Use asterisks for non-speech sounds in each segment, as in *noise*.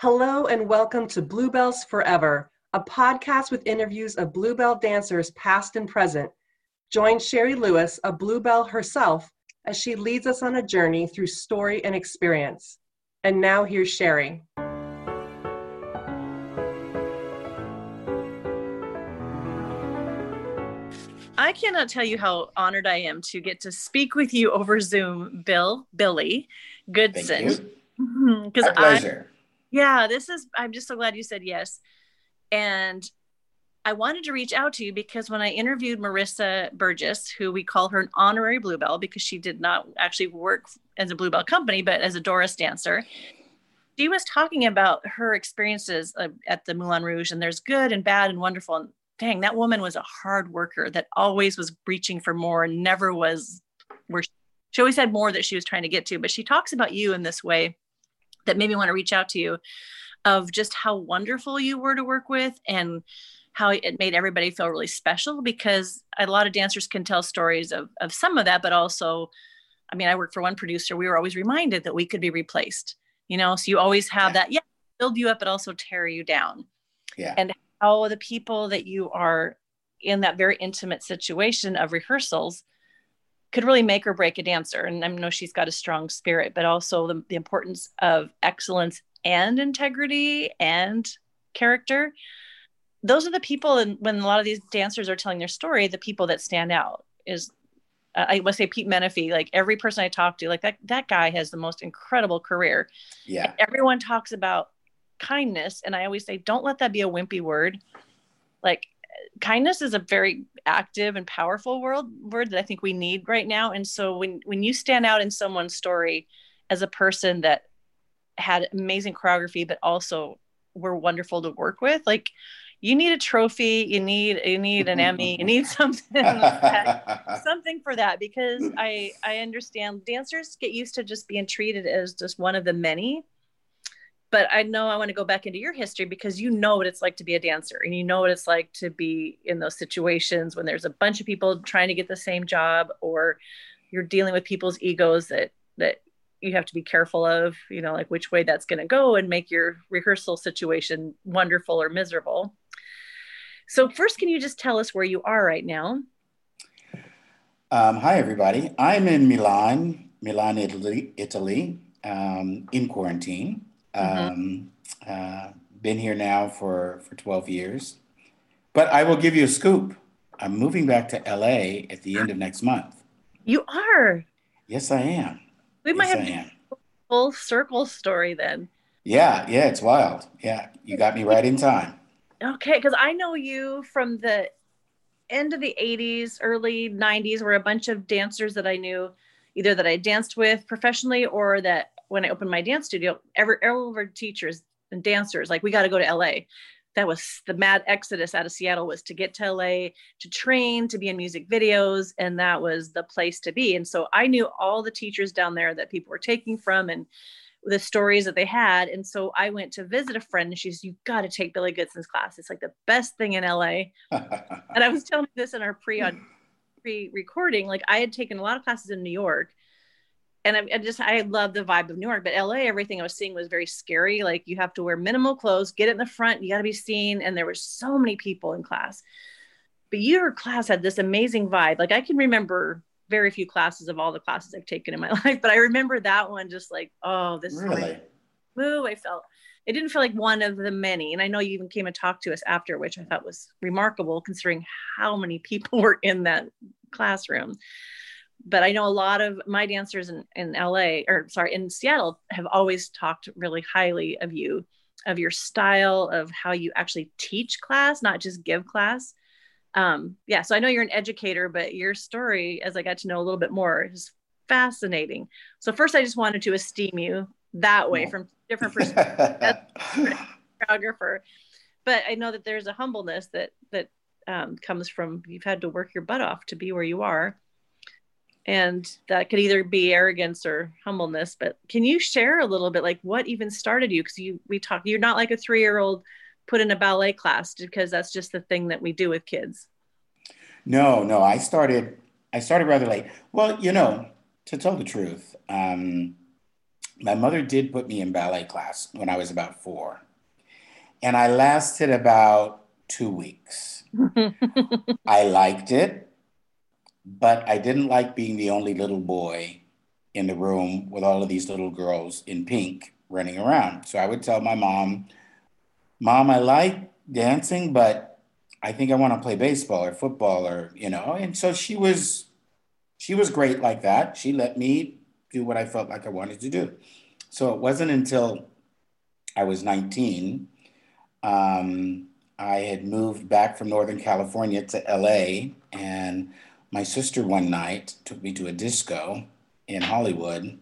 Hello and welcome to Bluebells Forever, a podcast with interviews of Bluebell dancers past and present. Join Sherry Lewis, a Bluebell herself, as she leads us on a journey through story and experience. And now here's Sherry. I cannot tell you how honored I am to get to speak with you over Zoom, Bill, Billy Goodson. Because *laughs* I, yeah, this is, I'm just so glad you said yes. And I wanted to reach out to you because when I interviewed Marissa Burgess, who we call her an honorary Bluebell because she did not actually work as a Bluebell company, but as a Doris dancer, she was talking about her experiences uh, at the Moulin Rouge, and there's good and bad and wonderful. And dang, that woman was a hard worker that always was reaching for more and never was where she always had more that she was trying to get to. But she talks about you in this way that made me want to reach out to you of just how wonderful you were to work with and how it made everybody feel really special because a lot of dancers can tell stories of, of some of that, but also, I mean, I worked for one producer. We were always reminded that we could be replaced, you know, so you always have yeah. that, yeah, build you up, but also tear you down. Yeah. And how the people that you are in that very intimate situation of rehearsals could really make or break a dancer. And I know she's got a strong spirit, but also the, the importance of excellence and integrity and character. Those are the people, and when a lot of these dancers are telling their story, the people that stand out is uh, I must say Pete Menefee. Like every person I talk to, like that that guy has the most incredible career. Yeah. everyone talks about kindness, and I always say, don't let that be a wimpy word. Like kindness is a very active and powerful world word that I think we need right now. And so when when you stand out in someone's story as a person that had amazing choreography, but also were wonderful to work with, like you need a trophy, you need you need an Emmy, you need *laughs* something *laughs* something for that because I I understand dancers get used to just being treated as just one of the many but I know I want to go back into your history because you know what it's like to be a dancer and you know what it's like to be in those situations when there's a bunch of people trying to get the same job or you're dealing with people's egos that that you have to be careful of, you know, like which way that's going to go and make your rehearsal situation wonderful or miserable. So first can you just tell us where you are right now? Um, hi everybody. I'm in Milan, Milan, Italy, Italy, um, in quarantine. Mm-hmm. Um, uh, been here now for, for 12 years. But I will give you a scoop. I'm moving back to LA at the end of next month. You are? Yes, I am. We might yes, have a full circle story then. Yeah, yeah, it's wild. Yeah, you got me right in time. Okay, because I know you from the end of the 80s, early 90s, were a bunch of dancers that I knew, either that I danced with professionally or that when I opened my dance studio, every all of our teachers and dancers, like we got to go to LA. That was the mad exodus out of Seattle was to get to LA, to train, to be in music videos, and that was the place to be. And so I knew all the teachers down there that people were taking from and the stories that they had. And so I went to visit a friend and she's, you got to take Billy Goodson's class. It's like the best thing in LA. *laughs* and I was telling this in our pre pre recording. Like I had taken a lot of classes in New York and I, I, just I love the vibe of New York, but LA, everything I was seeing was very scary. Like you have to wear minimal clothes, get in the front, you got to be seen, and there were so many people in class. But your class had this amazing vibe. Like I can remember very few classes of all the classes I've taken in my *laughs* life, but I remember that one just like, oh, this really move. I felt it didn't feel like one of the many. And I know you even came and talked to us after, which I thought was remarkable considering how many people *laughs* were in that classroom but I know a lot of my dancers in, in LA or sorry, in Seattle have always talked really highly of you, of your style, of how you actually teach class, not just give class. Um, yeah, so I know you're an educator, but your story, as I got to know a little bit more, is fascinating. So first, I just wanted to esteem you that way from different perspectives, *laughs* choreographer. But I know that there's a humbleness that that um, comes from you've had to work your butt off to be where you are and that could either be arrogance or humbleness but can you share a little bit like what even started you because you we talk you're not like a three year old put in a ballet class because that's just the thing that we do with kids no no i started i started rather late well you know to tell the truth um, my mother did put me in ballet class when I was about four. And I lasted about two weeks. *laughs* I liked it, but I didn't like being the only little boy in the room with all of these little girls in pink running around. So I would tell my mom, Mom, I like dancing, but I think I want to play baseball or football or, you know. And so she was she was great like that. She let me do what I felt like I wanted to do. So it wasn't until I was 19, um, I had moved back from Northern California to LA, and my sister one night took me to a disco in Hollywood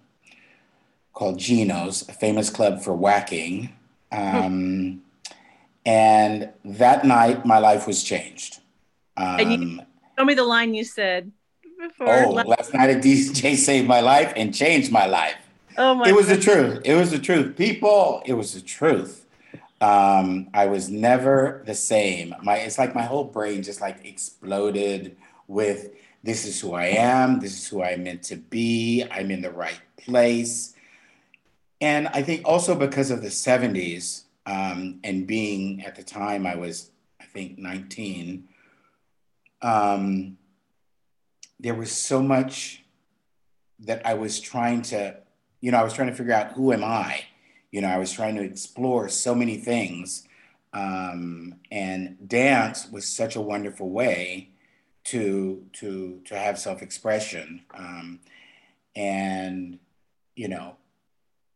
called Gino's, a famous club for whacking. Um, and that night, my life was changed. Um, and you told me the line you said before. Oh, last night a DJ saved my life and changed my life. Oh my! It was the truth. It was the truth. People, it was the truth. Um, I was never the same. My it's like my whole brain just like exploded with this is who I am. This is who I'm meant to be. I'm in the right place. And I think also because of the 70s um, and being at the time I was, I think, 19, um, there was so much that I was trying to, you know, I was trying to figure out who am I? You know, I was trying to explore so many things. Um, and dance was such a wonderful way to to to have self-expression. Um, and you know,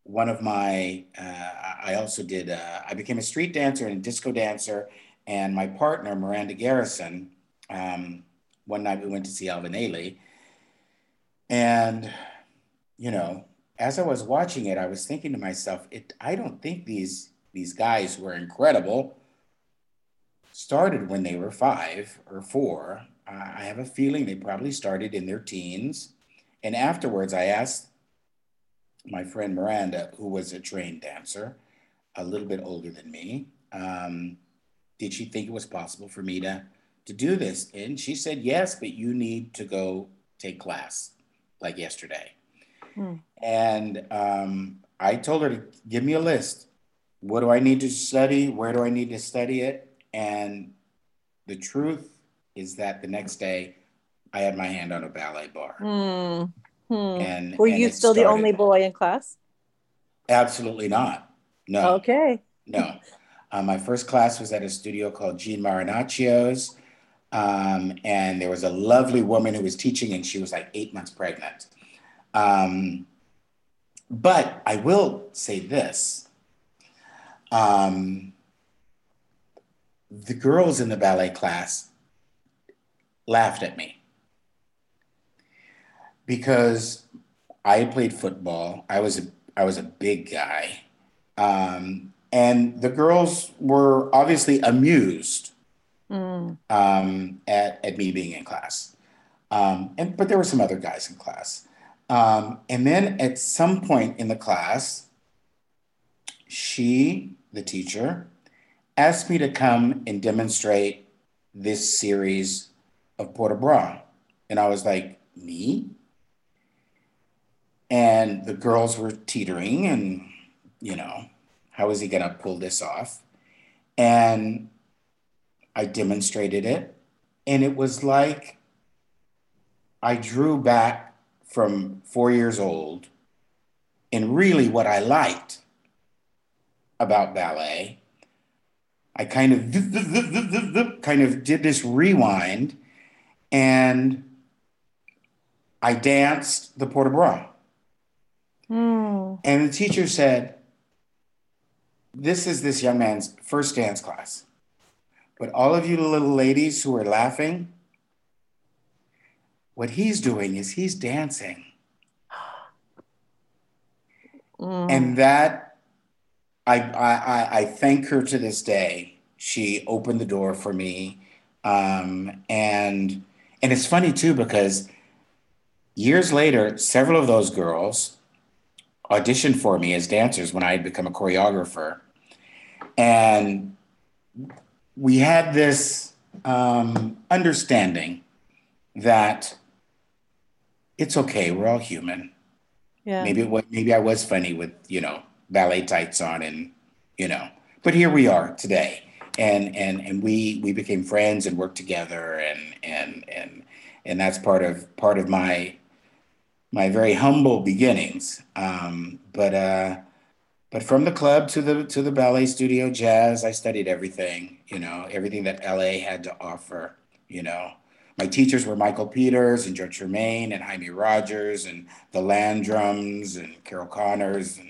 one of my uh, I also did uh, I became a street dancer and a disco dancer, and my partner Miranda Garrison. Um, one night we went to see Alvin Ailey. And, you know, as I was watching it, I was thinking to myself, it, I don't think these, these guys were incredible started when they were five or four. I have a feeling they probably started in their teens. And afterwards, I asked my friend Miranda, who was a trained dancer, a little bit older than me, um, did she think it was possible for me to to do this? And she said, yes, but you need to go take class like yesterday. Hmm. And um, I told her to give me a list. What do I need to study? Where do I need to study it? And the truth is that the next day I had my hand on a ballet barre. Hmm. Hmm. And were and you still started, the only boy in class? Absolutely not. No. Okay. No. Uh, my first class was at a studio called Gene Marinaccio's um, and there was a lovely woman who was teaching, and she was like eight months pregnant. Um, but I will say this um, the girls in the ballet class laughed at me because I played football. I was a, I was a big guy. Um, and the girls were obviously amused mm. um, at, at me being in class. Um, and but there were some other guys in class. Um, and then at some point in the class, she, the teacher, asked me to come and demonstrate this series of port bras. And I was like, me? And the girls were teetering and, you know, how is he going to pull this off? And I demonstrated it. And it was like I drew back from four years old and really what I liked about ballet. I kind of kind of did this rewind and I danced the port bras. Mm. And the teacher said, This is this young man's first dance class. But all of you little ladies who are laughing, what he's doing is he's dancing. Mm. And that, I, I, I thank her to this day. She opened the door for me. Um, and, and it's funny too, because years later, several of those girls auditioned for me as dancers when I had become a choreographer. And we had this um, understanding that it's okay, we're all human. Yeah. Maybe it maybe I was funny with, you know, ballet tights on and, you know, but here we are today. And and and we we became friends and worked together and and and and that's part of part of my my very humble beginnings. Um, but uh but from the club to the to the ballet studio jazz, I studied everything, you know, everything that LA had to offer, you know my teachers were Michael Peters and George Tremaine and Jaime Rogers and the Landrums and Carol Connors and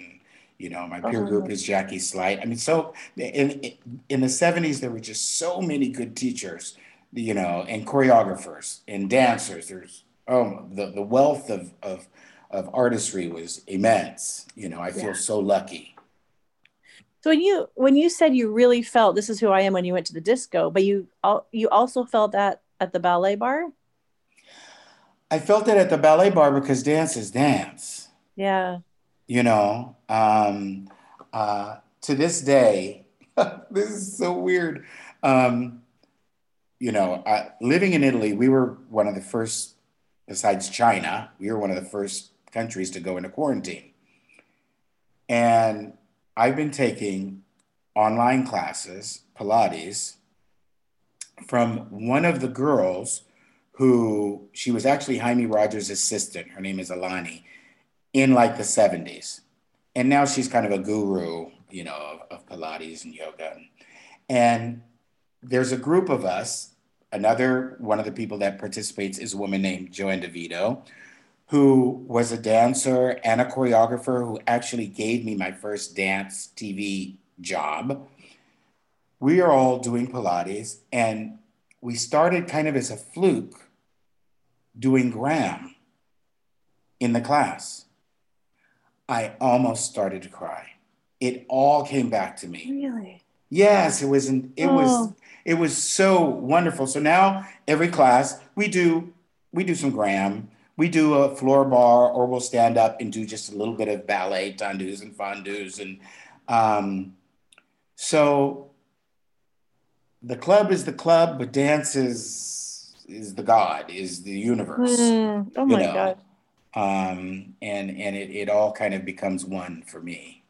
you know my peer group uh-huh. is Jackie Sleight. I mean, so in in the '70s there were just so many good teachers, you know, and choreographers and dancers. There's oh the the wealth of of of artistry was immense. You know, I feel yeah. so lucky. So when you when you said you really felt this is who I am when you went to the disco, but you you also felt that at the ballet barre? I felt it at the ballet barre because dance is dance. Yeah. You know, um, uh, to this day, *laughs* this is so weird. Um, you know, living in Italy, we were one of the first, besides China, we were one of the first countries to go into quarantine. And I've been taking online classes, Pilates, from one of the girls who she was actually Jaime Rogers' assistant. Her name is Alani in like the 70s. And now she's kind of a guru, you know, of, of Pilates and yoga. And there's a group of us. Another one of the people that participates is a woman named Joanne DiVito, who was a dancer and a choreographer who actually gave me my first dance TV job we are all doing Pilates, and we started kind of as a fluke doing Graham in the class. I almost started to cry. It all came back to me. Really? Yes, it was. An, it oh. was. It was so wonderful. So now every class we do we do some Graham. We do a floor barre, or we'll stand up and do just a little bit of ballet tendus and fondus, and um, so the club is the club, but dance is is the God, is the universe. Mm, oh my know? God. Um, and and it, it all kind of becomes one for me.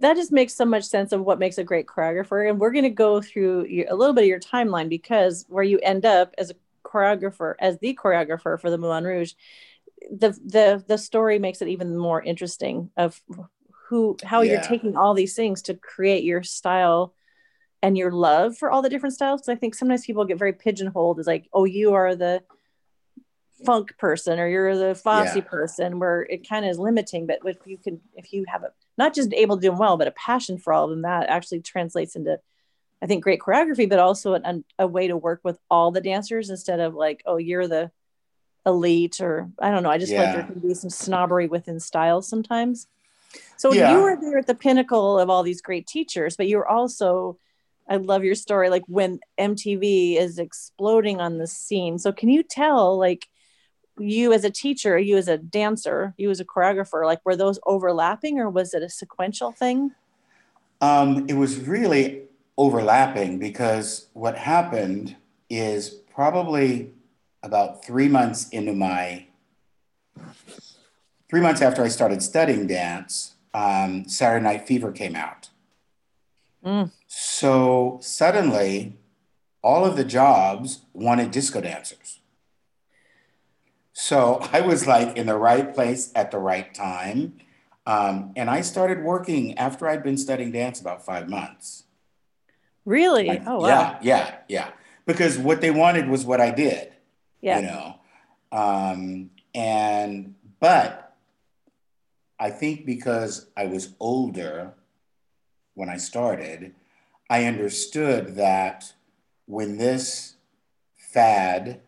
That just makes so much sense of what makes a great choreographer. And we're going to go through your, a little bit of your timeline because where you end up as a choreographer, as the choreographer for the Moulin Rouge, the the the story makes it even more interesting of who how yeah. you're taking all these things to create your style and your love for all the different styles. Because I think sometimes people get very pigeonholed as like, oh, you are the funk person or you're the Fosse yeah. person, where it kind of is limiting. But if you can, if you have a not just able to do them well, but a passion for all of them, that actually translates into, I think, great choreography, but also an, a way to work with all the dancers instead of like, oh, you're the elite or I don't know. I just yeah. like there can be some snobbery within styles sometimes. So yeah. you were there at the pinnacle of all these great teachers, but you were also I love your story. Like when MTV is exploding on the scene. So can you tell, like, you as a teacher, you as a dancer, you as a choreographer, like, were those overlapping or was it a sequential thing? Um, it was really overlapping because what happened is probably about three months into my three months after I started studying dance, um, Saturday Night Fever came out. Mm. So suddenly, all of the jobs wanted disco dancers. So *laughs* I was like in the right place at the right time. Um, and I started working after I'd been studying dance about five months. Really? Like, oh, wow. Yeah, yeah, yeah. Because what they wanted was what I did. Yeah. You know, um, and, but I think because I was older when I started, I understood that when this fad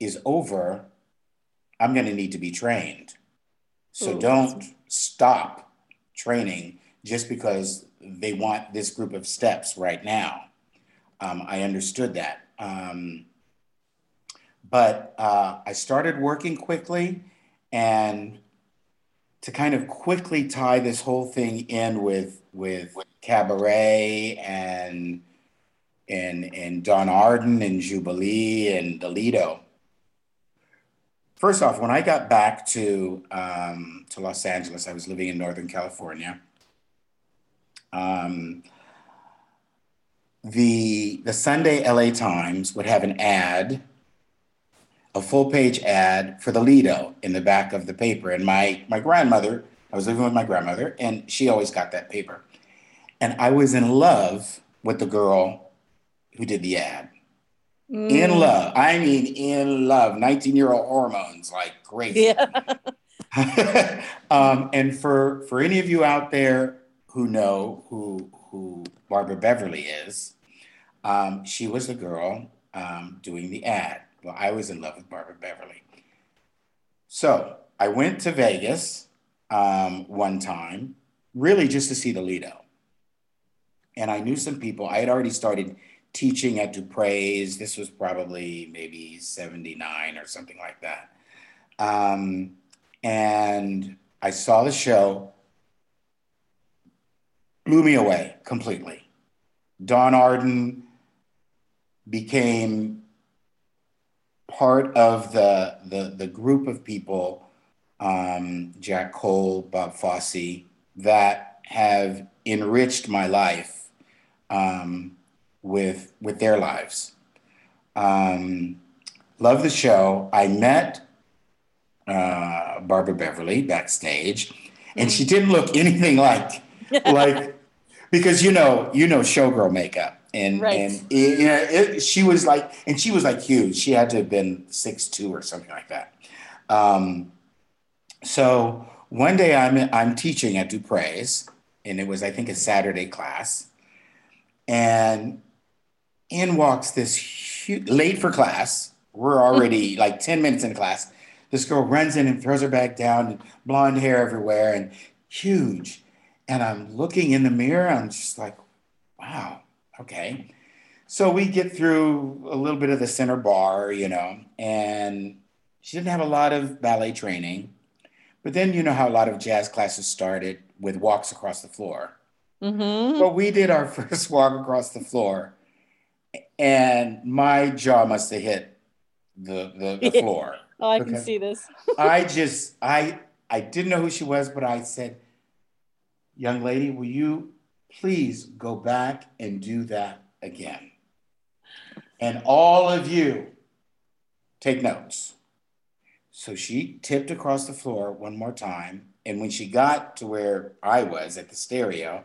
is over, I'm going to need to be trained. So Ooh, don't stop training just because they want this group of steps right now. Um, I understood that. Um, but uh, I started working quickly and to kind of quickly tie this whole thing in with with Cabaret and and and Donn Arden and Jubilee and the Lido. First off, when I got back to um, to Los Angeles, I was living in Northern California. Um, the the Sunday LA Times would have an ad, a full page ad for the Lido in the back of the paper. And my my grandmother, I was living with my grandmother, and she always got that paper. And I was in love with the girl who did the ad. Mm. In love. I mean in love. 19 year old hormones like crazy. Yeah. *laughs* *laughs* um, and for for any of you out there who know who who Barbara Beverly is, um, she was the girl um, doing the ad. Well, I was in love with Barbara Beverly. So I went to Vegas um, one time, really just to see the Lido. And I knew some people. I had already started teaching at Dupree's. This was probably maybe 79 or something like that. Um, and I saw the show blew me away completely. Donn Arden became part of the the, the group of people, um, Jack Cole, Bob Fosse, that have enriched my life um, with with their lives. Um, love the show. I met uh, Barbara Beverly backstage, and she didn't look *laughs* anything like like because you know you know showgirl makeup and right. and it, it, she was like and she was like huge she had to have been six two or something like that um, so one day i'm i'm teaching at dupree's and it was i think a saturday class and in walks this huge, late for class we're already *laughs* like 10 minutes in class this girl runs in and throws her bag down and blonde hair everywhere and huge and I'm looking in the mirror, I'm just like, wow, okay. So we get through a little bit of the center bar, you know, and she didn't have a lot of ballet training. But then you know how a lot of jazz classes started with walks across the floor. Mm-hmm. But we did our *laughs* first walk across the floor, and my jaw must have hit the the, the *laughs* floor. oh, I can see this. *laughs* I just I I didn't know who she was, but I said, young lady, will you please go back and do that again? And all of you take notes. So she tipped across the floor one more time. And when she got to where I was at the stereo,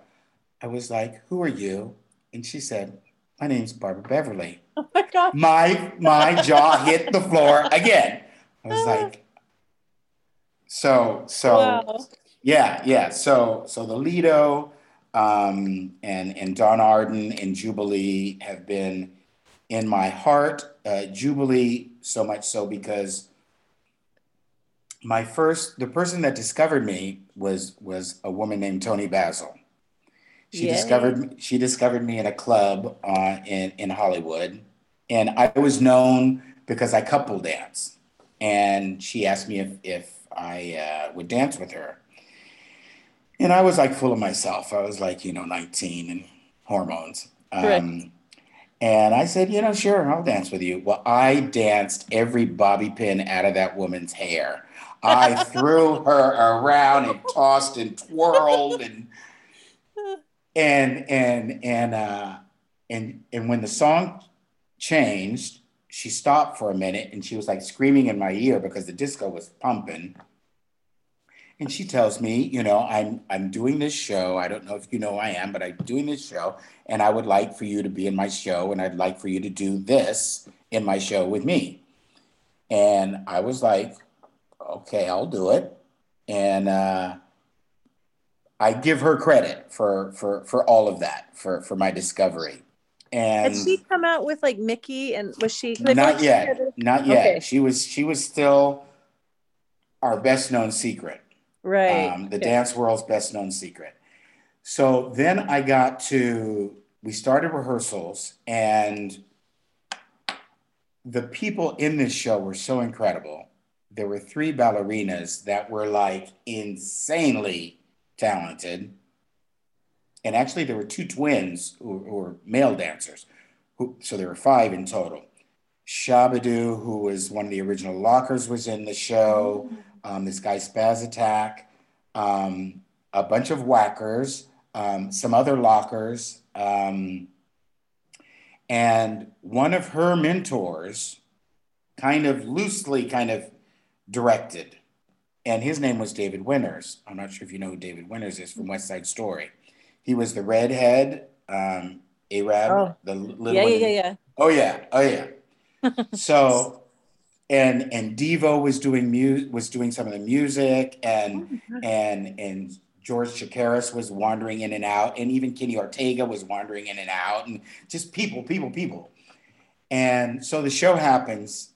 I was like, Who are you? And she said, My name's Barbara Beverly. Oh my God. My, my jaw hit the floor again. I was *laughs* like, So, so wow. Yeah, yeah. So so the Lido um, and and Donn Arden and Jubilee have been in my heart. Uh, Jubilee so much so because my first the person that discovered me was was a woman named Toni Basil. She discovered she discovered me in a club uh, in in Hollywood, and I was known because I couple dance. And she asked me if if I uh, would dance with her and I was like full of myself. I was like, you know, 19 and hormones. Um, and I said, you know, sure, I'll dance with you. Well, I danced every bobby pin out of that woman's hair. I *laughs* threw her around and tossed and twirled and and and and uh, and and when the song changed, she stopped for a minute and she was like screaming in my ear because the disco was pumping and she tells me, you know, I'm I'm doing this show. I don't know if you know I am, but I'm doing this show, and I would like for you to be in my show, and I'd like for you to do this in my show with me. And I was like, okay, I'll do it. And uh, I give her credit for for for all of that for for my discovery. And had she come out with like Mickey? And was she not yet? Not yet. Okay. She was she was still our best known secret right um, the dance world's best known secret so then i got to we started rehearsals and the people in this show were so incredible there were three ballerinas that were like insanely talented. And actually there were two twins who, who were male dancers who, so there were five in total. Shabadoo, who was one of the original Lockers, was in the show. Um, this guy Spaz Attack, um, a bunch of whackers, um, some other Lockers, um, and one of her mentors, kind of loosely, kind of directed, and his name was David Winters. I'm not sure if you know who David Winters is from West Side Story. He was the redhead um, Arab, Oh. the little Yeah, one yeah, yeah, yeah. Oh yeah, oh yeah. *laughs* so, and and Devo was doing mu- was doing some of the music, and and and George Chakiris was wandering in and out, and even Kenny Ortega was wandering in and out, and just people, people, people. And so the show happens.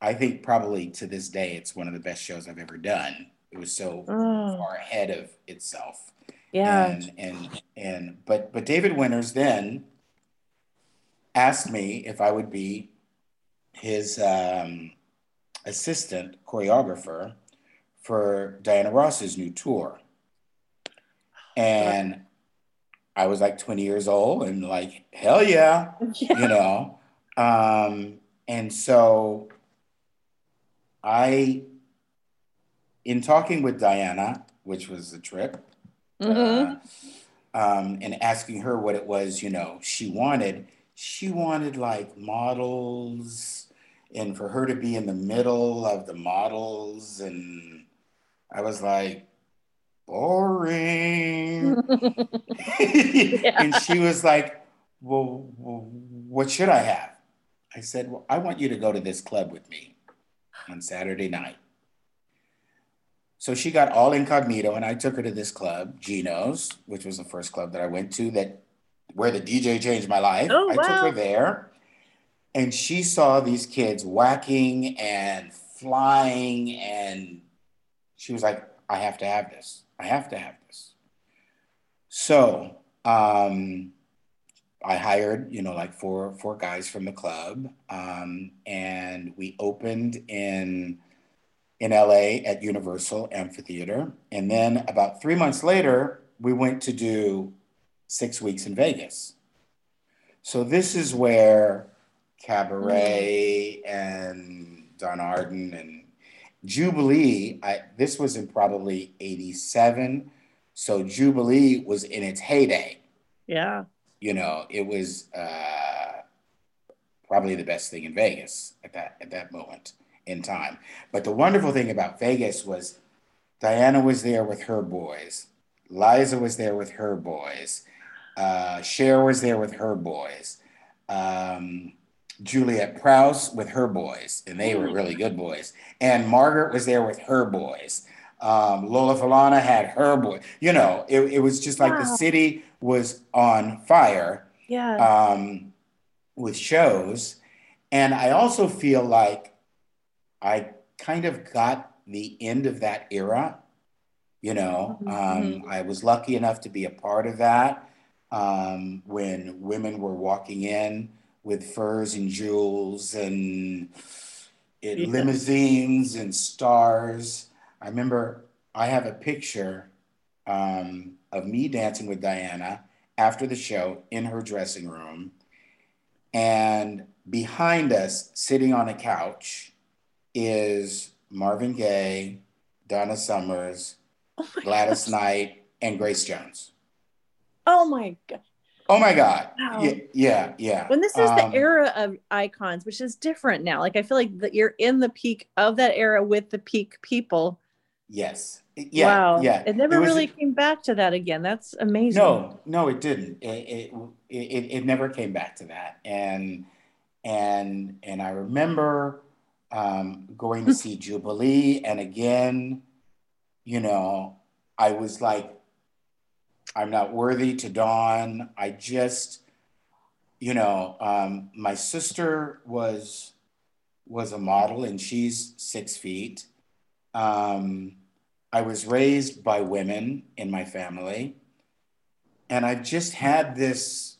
I think probably to this day, it's one of the best shows I've ever done. It was so Oh, far ahead of itself yeah. and and and but but David Winters then asked me if I would be his um, assistant choreographer for Diana Ross's new tour, and I was like 20 years old and like hell yeah, yeah. *laughs* you know, um, and so I, in talking with Diana, which was the trip Mhm. uh, um, and asking her what it was, you know, she wanted. She wanted like models and for her to be in the middle of the models. And I was like, boring. *laughs* and she was like, well, well, what should I have? I said, well, I want you to go to this club with me on Saturday night. So she got all incognito, and I took her to this club, Gino's, which was the first club that I went to that where the DJ changed my life. Oh, I took her there, and she saw these kids whacking and flying, and she was like, "I have to have this. I have to have this." So um, I hired, you know, like four four guys from the club, um, and we opened in in LA at Universal Amphitheater. And then about three months later, we went to do six weeks in Vegas. So this is where Cabaret and Donn Arden and Jubilee, I, this was in probably 87. So Jubilee was in its heyday. Yeah. You know, it was uh, probably the best thing in Vegas at that at that moment in time. But the wonderful thing about Vegas was Diana was there with her boys, Liza was there with her boys, uh, Cher was there with her boys, um, Juliet Prowse with her boys, and they were really good boys, and Margaret was there with her boys. Um, Lola Falana had her boy. You know, it, it was just like the city was on fire Yeah. um, with shows. And I also feel like I kind of got the end of that era. You know, um, I was lucky enough to be a part of that um, when women were walking in with furs and jewels and it, Yeah. limousines and stars. I remember I have a picture um, of me dancing with Diana after the show in her dressing room. And behind us, sitting on a couch, is Marvin Gaye, Donna Summers, oh Gladys gosh. Knight, and Grace Jones. Oh my god. Oh my God. Wow. Yeah, yeah, yeah. When this is Um, the era of icons, which is different now. Like I feel like that you're in the peak of that era with the peak people. Yes. Yeah. wow. Yeah. It never was- really came back to that again. That's amazing. No, no, it didn't. It, it, it, it never came back to that. And, and, and I remember um, going to *laughs* see Jubilee. And again, you know, I was like, I'm not worthy to Dawn. I just, you know, um, my sister was, was a model and she's six feet. Um, I was raised by women in my family, and I've just had this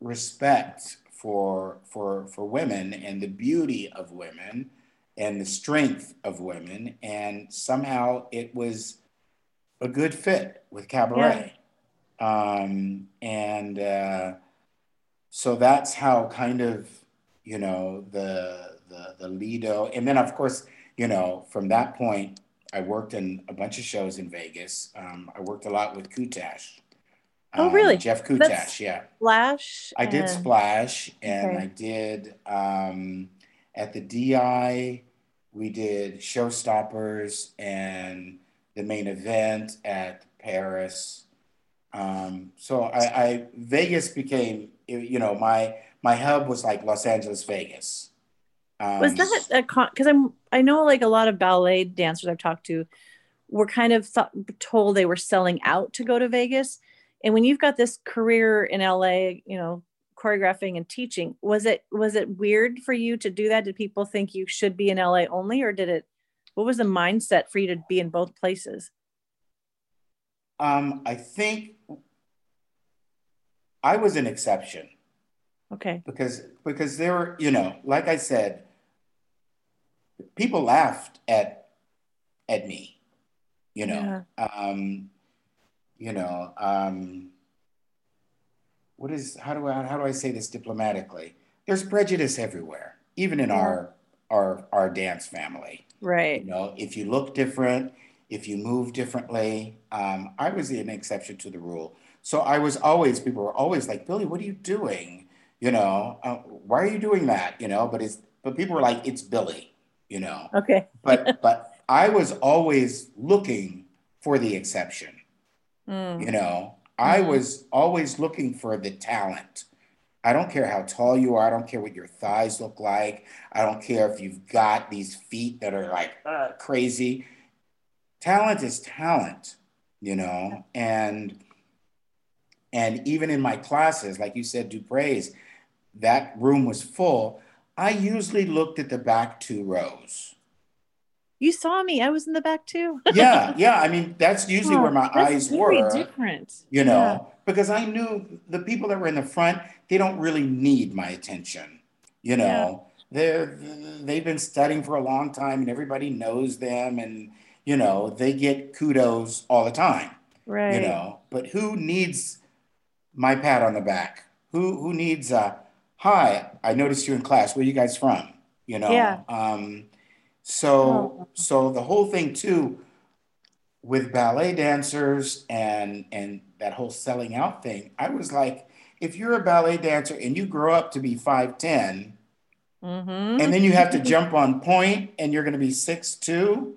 respect for for for women and the beauty of women and the strength of women, and somehow it was a good fit with cabaret, um, and uh, so that's how kind of you know the the the Lido, and then of course, you know, from that point, I worked in a bunch of shows in Vegas. Um, I worked a lot with Kutash. Oh, really? Um, Jeff Kutash, yeah. Splash. I did and- Splash, and Okay. I did um, at the DI. We did Showstoppers and the main event at Paris. Um, so I, I Vegas became, you know, my my hub was like Los Angeles, Vegas. Um, was that a con because i'm i know like a lot of ballet dancers i've talked to were kind of thought, told they were selling out to go to vegas. And when you've got this career in la you know choreographing and teaching was it was it weird for you to do that? Did people think you should be in la only or did it what was the mindset for you to be in both places? Um, I think I was an exception. okay. Because because there were you know like i said people laughed at at me you know um you know um what is how do i how do i say this diplomatically? There's prejudice everywhere even in Yeah. our our our dance family. Right. You know if you look different if you move differently um, i was an exception to the rule. So i was always people were always like billy what are you doing? You know uh, why are you doing that? You know but it's but people were like it's billy you know. Okay. But but i was always looking for the exception Mm. you know. I Mhm. was always looking for the talent. I don't care how tall you are i don't care what your thighs look like i don't care if you've got these feet that are like uh, crazy. Talent is talent you know and and even in my classes like you said dupree's that room was full i usually looked at the back two rows you saw me i was in the back too *laughs* yeah yeah i mean that's usually where my Oh, eyes very were different you know, Yeah. because I knew the people that were in the front, they don't really need my attention. You know, they're they've been studying for a long time and everybody knows them and you know, they get kudos all the time, right you know. But who needs my pat on the back? Who who needs uh hi, I noticed you in class. Where you guys from? You know? Yeah. Um so so the whole thing too with ballet dancers and and that whole selling out thing, I was like, if you're a ballet dancer and you grow up to be 5'10 mm-hmm. and then you have to jump on pointe and you're gonna be 6'2,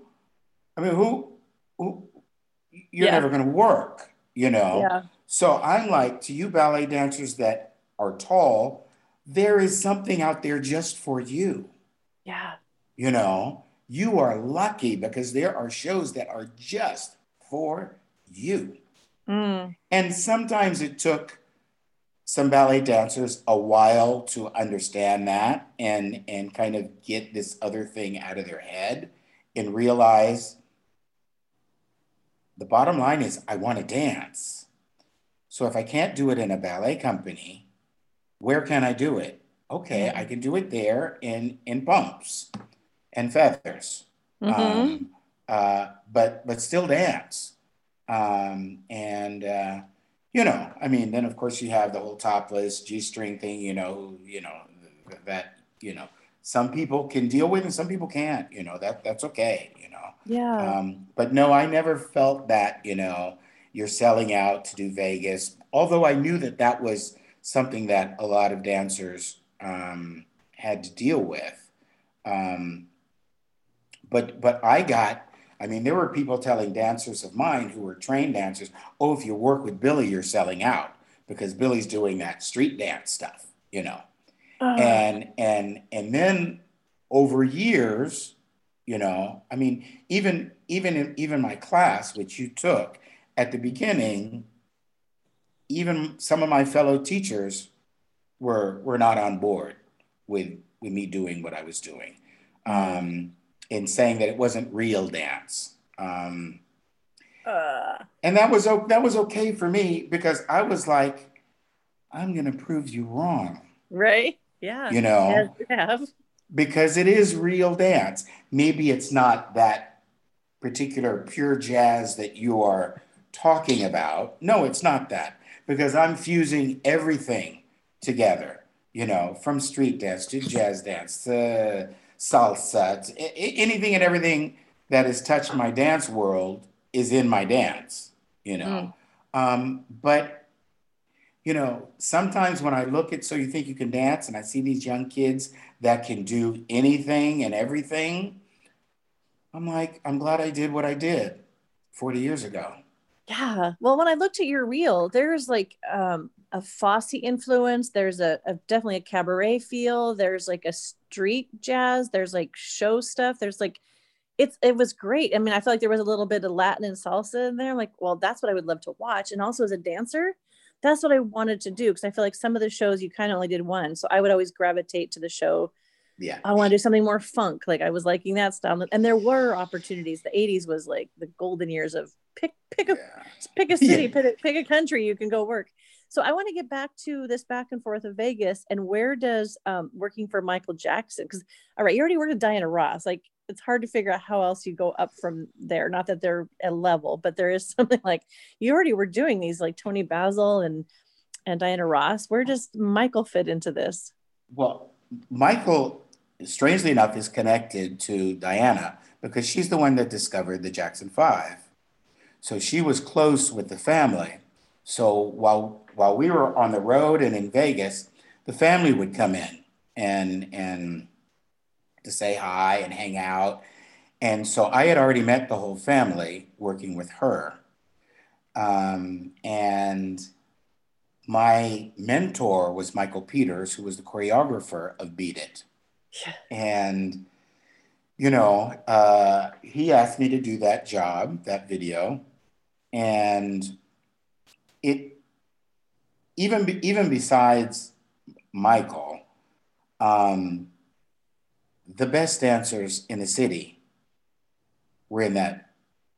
I mean who who you're Yeah. never gonna work, you know. yeah So I'm like, to you ballet dancers that are tall, there is something out there just for you. yeah You know, you are lucky because there are shows that are just for you. mm. And sometimes it took some ballet dancers a while to understand that and and kind of get this other thing out of their head and realize the bottom line is I want to dance. So if I can't do it in a ballet company, where can I do it? Okay, I can do it there in in bumps and feathers. Mhm. Um, uh, but but still dance. Um, and uh, you know, I mean, then of course you have the whole topless G-string thing. You know, you know that you know some people can deal with and some people can't. You know that that's okay. You know. yeah Um, but no, I never felt that, you know, you're selling out to do Vegas. Although I knew that that was something that a lot of dancers um, had to deal with. Um, but but I got, I mean, there were people telling dancers of mine who were trained dancers, oh, if you work with Billy, you're selling out because Billy's doing that street dance stuff, you know Ah, and and and then over years you know i mean even even in even my class which you took at the beginning even some of my fellow teachers were were not on board with with me doing what i was doing um and saying that it wasn't real dance um uh, and that was that was okay for me because i was like i'm going to prove you wrong right yeah you know As you have. because it is real dance. Maybe it's not that particular pure jazz that you are talking about. No, it's not that because I'm fusing everything together. you know, from street dance to jazz dance to salsa, to anything and everything that has touched my dance world is in my dance, you know. Mm. Um, but, you know, sometimes when I look at So You Think You Can Dance and I see these young kids that can do anything and everything, I'm like, I'm glad I did what I did 40 years ago. Yeah. Well, when I looked at your reel, there's like um, a Fosse influence. There's a, a, definitely a cabaret feel. There's like a street jazz. There's like show stuff. There's like it's it was great. I mean, I feel like there was a little bit of Latin and salsa in there. I'm like, well, that's what I would love to watch. And also as a dancer, that's what I wanted to do because I feel like some of the shows you kind of only did one. So I would always gravitate to the show. Yeah. I want to do something more funk. Like I was liking that style. And there were opportunities. The 80s was like the golden years of pick pick a yeah. pick a *laughs* city, yeah. pick, a, pick a country you can go work. So I want to get back to this back and forth of Vegas and where does um, working for Michael Jackson? Because all right, you already worked with Diana Ross. Like it's hard to figure out how else you go up from there. Not that they're a level, but there is *laughs* something like you already were doing these like Toni Basil and and Diana Ross. Where does Michael fit into this? Well, Michael, strangely enough, is connected to Diana because she's the one that discovered the Jackson Five. So she was close with the family. So while while we were on the road and in Vegas, the family would come in and and to say hi and hang out. And so I had already met the whole family working with her. Um, and my mentor was Michael Peters, who was the choreographer of Beat It. Yeah. And, you know, uh, he asked me to do that job, that video. And it even even besides Michael, um, the best dancers in the city were in that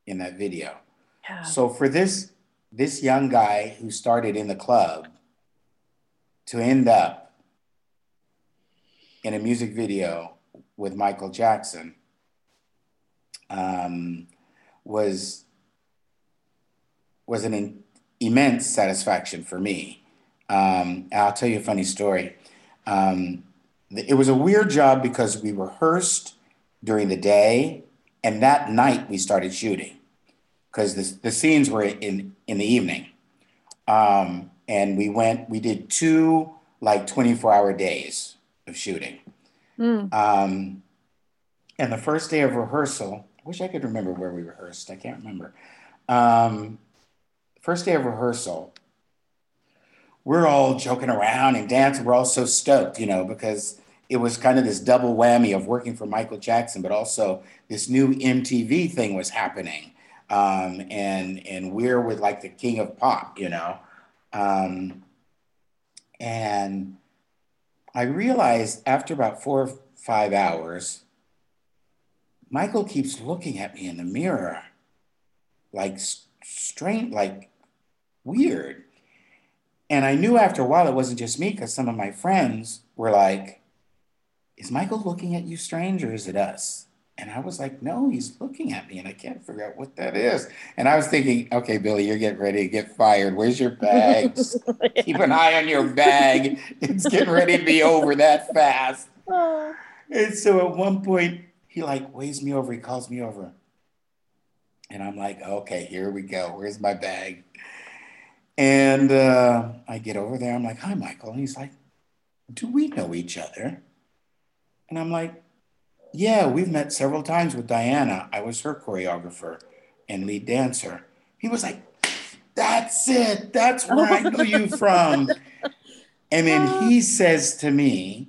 in that video. Yeah. So for this this young guy who started in the club to end up in a music video with Michael Jackson um, was was an in, immense satisfaction for me. Um, I'll tell you a funny story. Um, it was a weird job because we rehearsed during the day, and that night we started shooting because the, the scenes were in in the evening. Um, and we went, we did two like 24 hour days of shooting. Mm. Um, and the first day of rehearsal, I wish I could remember where we rehearsed. I can't remember. Um, first day of rehearsal, we're all joking around and dancing. We're all so stoked, you know, because it was kind of this double whammy of working for Michael Jackson, but also this new MTV thing was happening. Um, and and we're with like the king of pop, you know. Um, and I realized after about four or five hours, Michael keeps looking at me in the mirror, like strange, like weird. And I knew after a while it wasn't just me because some of my friends were like, Is Michael looking at you strange or is it us? And I was like, No, he's looking at me and I can't figure out what that is. And I was thinking, Okay, Billy, you're getting ready to get fired. Where's your bags? *laughs* yeah. Keep an eye on your bag. It's getting ready to be over that fast. Oh. And so at one point, he like waves me over, he calls me over. And I'm like, okay, here we go. Where's my bag? And uh, I get over there. I'm like, hi, Michael. And he's like, do we know each other? And I'm like, yeah, we've met several times with Diana. I was her choreographer and lead dancer. He was like, that's it. That's where I know you *laughs* from. And then he says to me,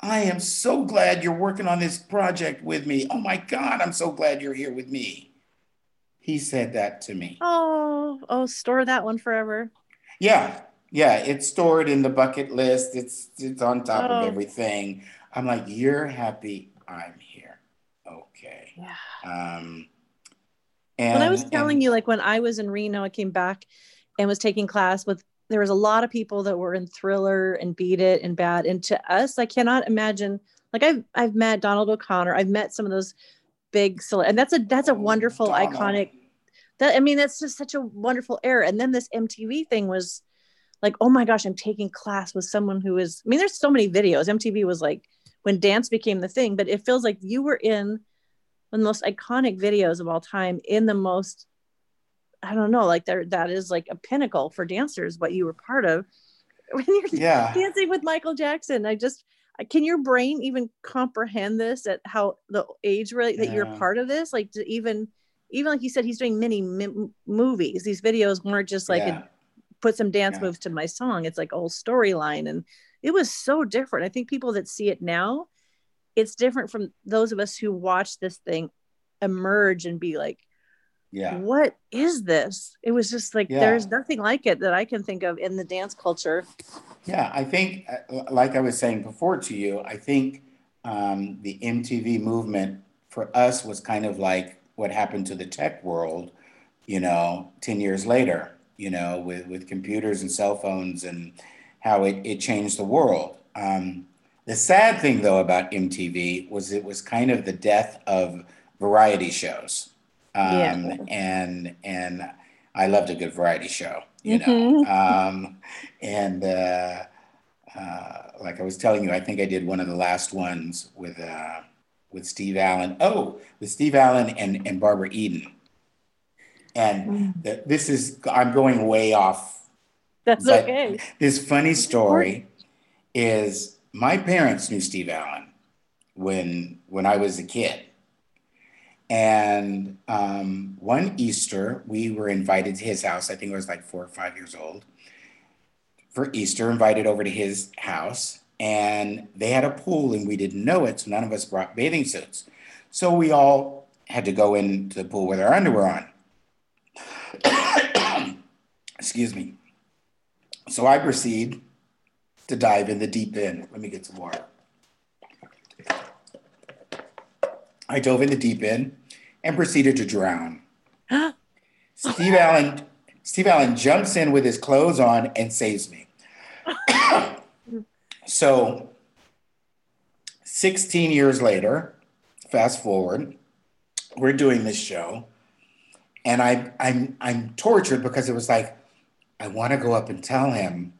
I am so glad you're working on this project with me. Oh my God, I'm so glad you're here with me. He said that to me. Oh, oh, store that one forever. Yeah, yeah, it's stored in the bucket list. It's it's on top oh. of everything. I'm like, you're happy. I'm here. Okay. Yeah. Um. And, when I was telling and, you, like when I was in Reno, I came back and was taking class with. There was a lot of people that were in Thriller and Beat It and Bad, and to us, I cannot imagine. Like I've I've met Donald O'Connor. I've met some of those big cele- and that's a that's a oh, wonderful iconic that i mean that's just such a wonderful era. And then this mtv thing was like oh my gosh i'm taking class with someone who is i mean there's so many videos. Mtv was like when dance became the thing but it feels like you were in one of the most iconic videos of all time in the most i don't know like there that is like a pinnacle for dancers what you were part of. *laughs* When you're Yeah. dancing with michael jackson i just can your brain even comprehend this at how the age rate that you're part of this like to even even like you said he's doing mini mi- movies these videos weren't just like a put some dance Yeah. moves to my song. It's like a whole storyline. And it was so different. I think people that see it now, it's different from those of us who watch this thing emerge and be like, yeah. what is this? It was just like, Yeah. there's nothing like it that I can think of in the dance culture. Yeah, I think, uh, like I was saying before to you, I think um, the MTV movement for us was kind of like what happened to the tech world, you know, 10 years later, you know, with, with computers and cell phones and how it, it changed the world. Um, the sad thing, though, about MTV was it was kind of the death of variety shows. Um, Yeah. And, and I loved a good variety show, you know. Um, and uh, uh, like I was telling you, I think I did one of the last ones with uh, with Steve Allen. Oh, with Steve Allen and, and Barbara Eden. And the, this is I'm going way off. That's okay. This funny story is my parents knew Steve Allen when when I was a kid. And um, one Easter, we were invited to his house. I think I was like four or five years old. For Easter, invited over to his house, and they had a pool, and we didn't know it, so none of us brought bathing suits. So we all had to go into the pool with our underwear on. *coughs* Excuse me. So I proceed to dive in the deep end. Let me get some water. I dove in the deep end and proceeded to drown. *gasps* Steve Allen, Steve Allen jumps in with his clothes on and saves me. *coughs* so, 16 years later, fast forward, we're doing this show, and I, I'm I'm tortured because it was like, I want to go up and tell him,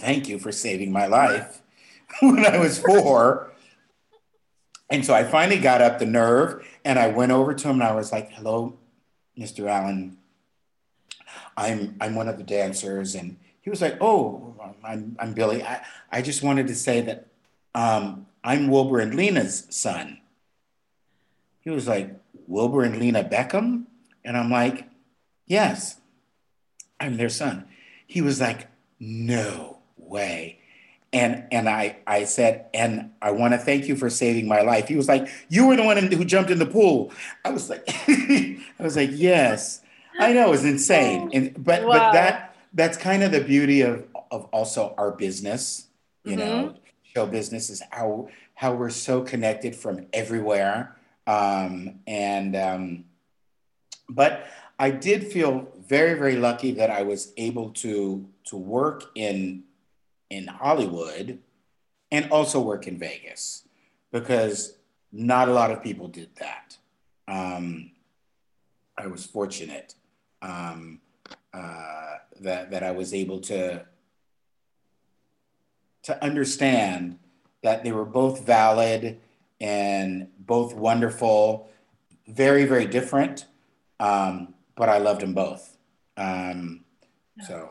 thank you for saving my life *laughs* when I was four. And so I finally got up the nerve and I went over to him and I was like, hello, Mr. Allen. I'm I'm one of the dancers. And he was like, oh, I'm, I'm Billy. I, I just wanted to say that um, I'm Wilbur and Lena's son. He was like, Wilbur and Lena Beckham? And I'm like, yes, I'm their son. He was like, no way. And and I I said, and I want to thank you for saving my life. He was like, you were the one who jumped in the pool. I was like, *laughs* I was like, yes, I know, it was insane. And but Wow. but that that's kind of the beauty of of also our business, you know, show business is how how we're so connected from everywhere. Um, and um, but I did feel very very lucky that I was able to to work in in Hollywood and also work in Vegas because not a lot of people did that. Um, I was fortunate um, uh, that that I was able to to understand that they were both valid and both wonderful, very very different, um, but I loved them both. Um, so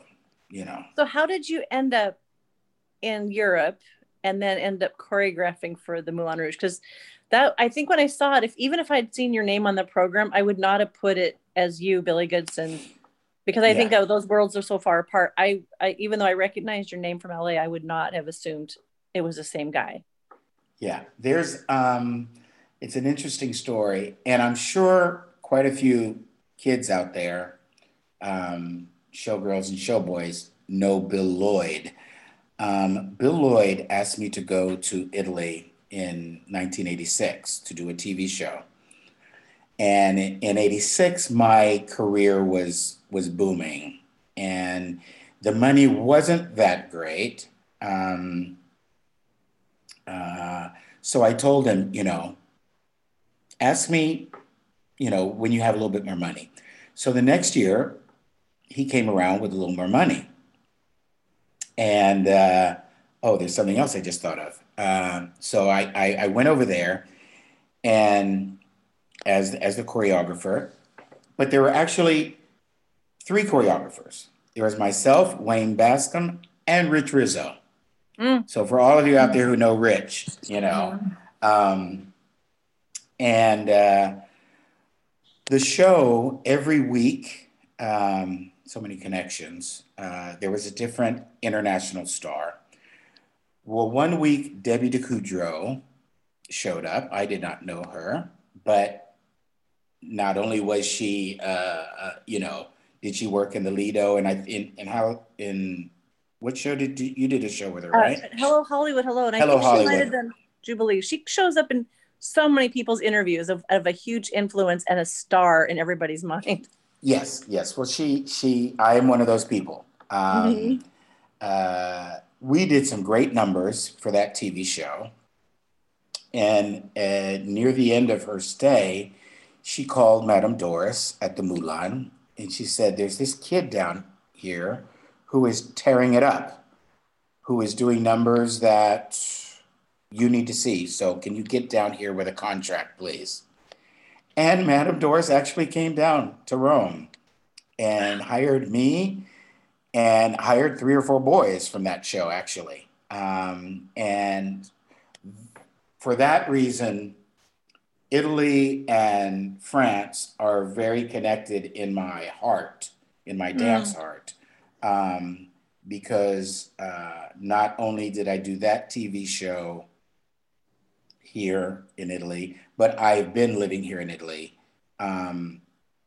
you know. So, how did you end up in Europe and then end up choreographing for the Moulin Rouge? Because that I think when I saw it, if even if I'd seen your name on the program, I would not have put it as you, Billy Goodson, because I think Yeah. that those worlds are so far apart. I, I even though I recognized your name from LA, I would not have assumed it was the same guy. Yeah, there's um it's an interesting story, and I'm sure quite a few kids out there, um, showgirls and showboys, know Bill Lloyd. Um, Bill Lloyd asked me to go to Italy in 1986 to do a TV show. And in in 86, my career was was booming, and the money wasn't that great. Um, uh, so I told him, you know, ask me, you know, when you have a little bit more money. So the next year, he came around with a little more money. And uh, oh, there's something else I just thought of. Um, so I, I, I went over there, and as as the choreographer, but there were actually three choreographers. There was myself, Wayne Bascom, and Rich Rizzo. Mm. So for all of you out there who know Rich, you know, um, and uh, the show every week, um, so many connections. Uh, there was a different international star. Well, one week Debbie de Coudreaux showed up. I did not know her, but not only was she, uh, uh, you know, did she work in the Lido and I in and how in what show did you, you did a show with her, Uh, right? Hello Hollywood, hello, and I Hello, think she might Hollywood. have done Jubilee. She shows up in so many people's interviews of, of a huge influence and a star in everybody's mind. Yes, yes. Well, she she I am one of those people. Um, Mhm. uh, we did some great numbers for that TV show, and uh, near the end of her stay, she called Madame Doris at the Moulin, and she said, "There's this kid down here who is tearing it up, who is doing numbers that you need to see. So can you get down here with a contract, please?" And Madame Doris actually came down to Rome and hired me and hired three or four boys from that show, actually. Um, and for that reason, Italy and France are very connected in my heart, in my dance heart, um, because uh, not only did I do that TV show here in Italy, but I've been living here in Italy um,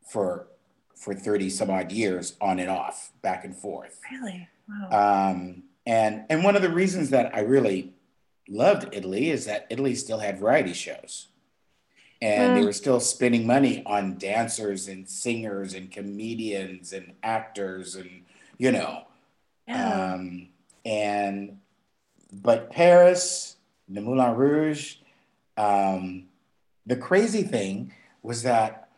for for 30 some odd years on and off, back and forth. Really? Wow. Um, and and one of the reasons that I really loved Italy is that Italy still had variety shows. And they Mm. were still spending money on dancers and singers and comedians and actors and you know. yeah. Um, and but Paris, the Moulin Rouge, um, the crazy thing was that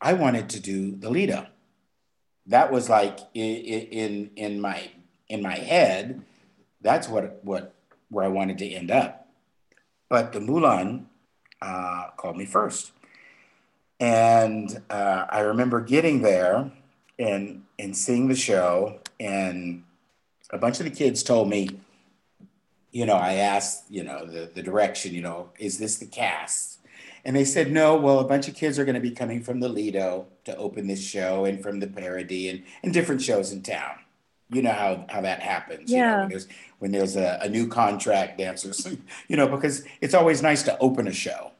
I wanted to do the Lido. That was like i- i- in in my in my head. That's what what where I wanted to end up. But the Moulin uh, called me first, and uh, I remember getting there and and seeing the show, and a bunch of the kids told me, you know, I asked, you know, the the direction, you know, is this the cast? And they said, no, well, a bunch of kids are going to be coming from the Lido to open this show and from the Parody and, and different shows in town. You know how, how that happens. you know, Yeah. when there's, when there's a, a new contract dancer, *laughs* you know, because it's always nice to open a show.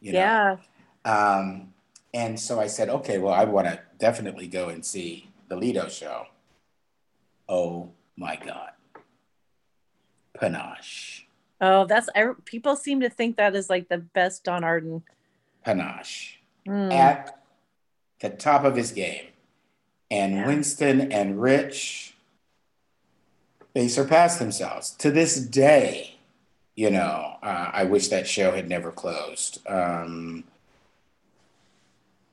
You know? yeah. Um, and so I said, okay, well, I want to definitely go and see the Lido show. Oh my God. Panache. Oh, that's I, people seem to think that is like the best Donn Arden. Panache. Mm. At the top of his game. And Yeah. Winston and Rich, they surpassed themselves. To this day, you know, uh, I wish that show had never closed. Um,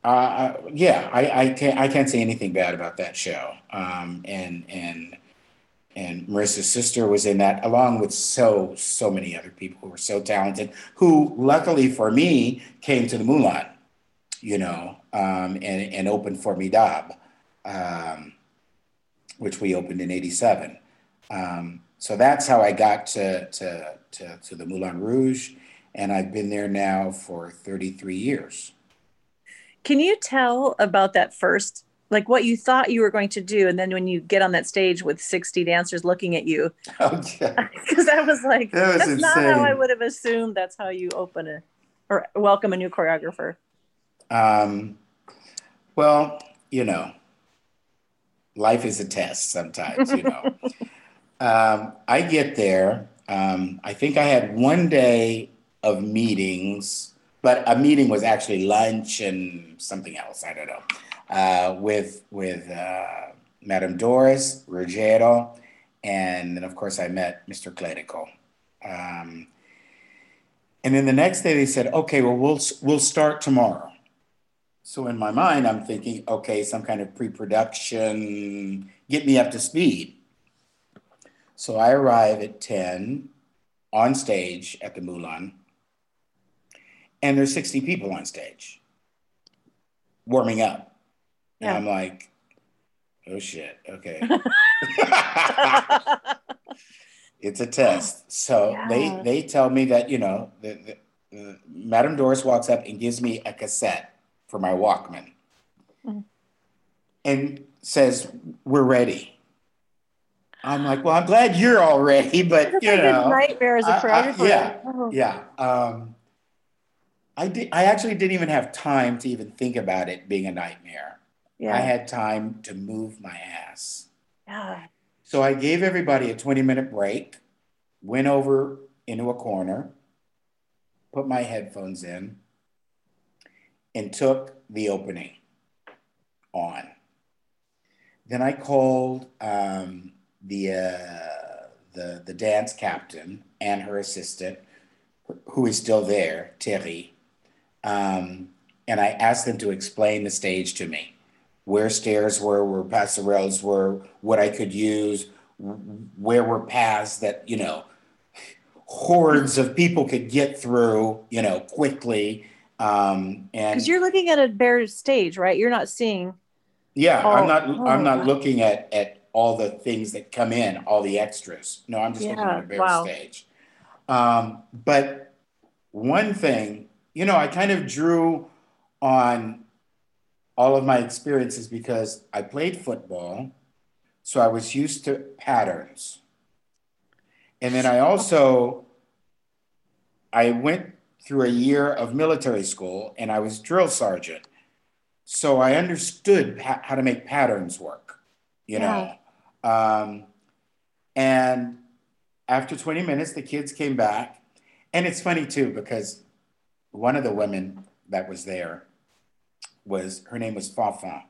uh, yeah, I, I can't I can't say anything bad about that show. Um, and and and Marissa's sister was in that, along with so so many other people who were so talented. Who, luckily for me, came to the Moulin, you know, um, and and opened for Formidable, um, which we opened in '87. Um, so that's how I got to, to to to the Moulin Rouge, and I've been there now for 33 years. Can you tell about that first, like what you thought you were going to do, and then when you get on that stage with 60 dancers looking at you? *laughs* Oh, yeah. *laughs* Because I was like, That was that's not how I would have assumed that's how you open a or welcome a new choreographer. Um, well, you know, life is a test sometimes, you know. *laughs* um, I get there. Um, I think I had one day of meetings, but a meeting was actually lunch and something else. I don't know. Uh, with with uh, Madame Doris Ruggiero, and then of course I met Mr. Clerico. Um, and then the next day they said, "Okay, well we'll we'll start tomorrow." So in my mind, I'm thinking, okay, some kind of pre-production, get me up to speed. So I arrive at 10 on stage at the Moulin, and there's 60 people on stage warming up. And Yeah. I'm like, oh shit, okay. *laughs* *laughs* it's a test. So Yeah. they they tell me that, you know, the, the, the, Madame Doris walks up and gives me a cassette for my Walkman Mhm. and says, we're ready. I'm like, well, I'm glad you're all ready, *laughs* but you know, nightmare as a I- I- yeah. Oh. yeah. Um, I did. I actually didn't even have time to even think about it being a nightmare. Yeah. I had time to move my ass. yeah. So I gave everybody a 20 minute break, went over into a corner, put my headphones in, and took the opening on. Then I called um, the, uh, the the dance captain and her assistant, who is still there, Terry, um, and I asked them to explain the stage to me where stairs were, where passerelles were, what I could use, where were paths that, you know, hordes of people could get through, you know, quickly. Um, and Because you're looking at a bare stage, right? You're not seeing. yeah, Oh, I'm not, oh, I'm not wow. looking at, at all the things that come in, all the extras. No, I'm just looking Yeah, at a bare wow. stage. Um, but one thing, you know, I kind of drew on all of my experiences because I played football, so I was used to patterns. And then I also I went through a year of military school and I was drill sergeant. So I understood pa- how to make patterns work, you know. Um, and after 20 minutes, the kids came back. And it's funny too, because one of the women that was there was, her name was Fanfan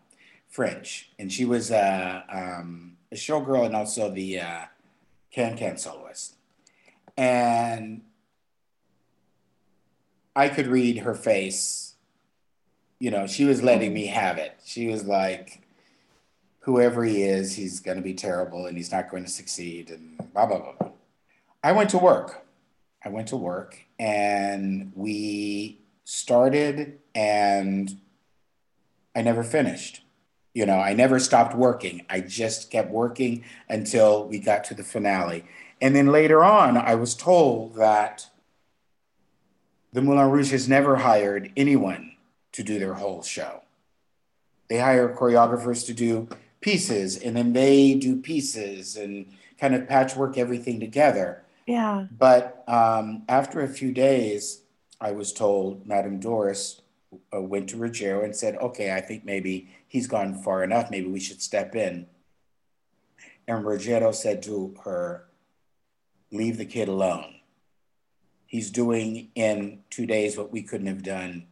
French. And she was uh, um, a showgirl and also the uh, can can soloist. And I could read her face. You know, she was letting me have it. She was like, whoever he is, he's going to be terrible and he's not going to succeed and blah, blah, blah, blah. I went to work. I went to work and we started and I never finished. You know, I never stopped working. I just kept working until we got to the finale. And then later on, I was told that the Moulin Rouge has never hired anyone to do their whole show. They hire choreographers to do pieces, and then they do pieces and kind of patchwork everything together. Yeah. But um, after a few days, I was told Madame Doris went to Ruggiero and said, okay, I think maybe he's gone far enough. Maybe we should step in. And Ruggiero said to her, leave the kid alone. He's doing in two days what we couldn't have done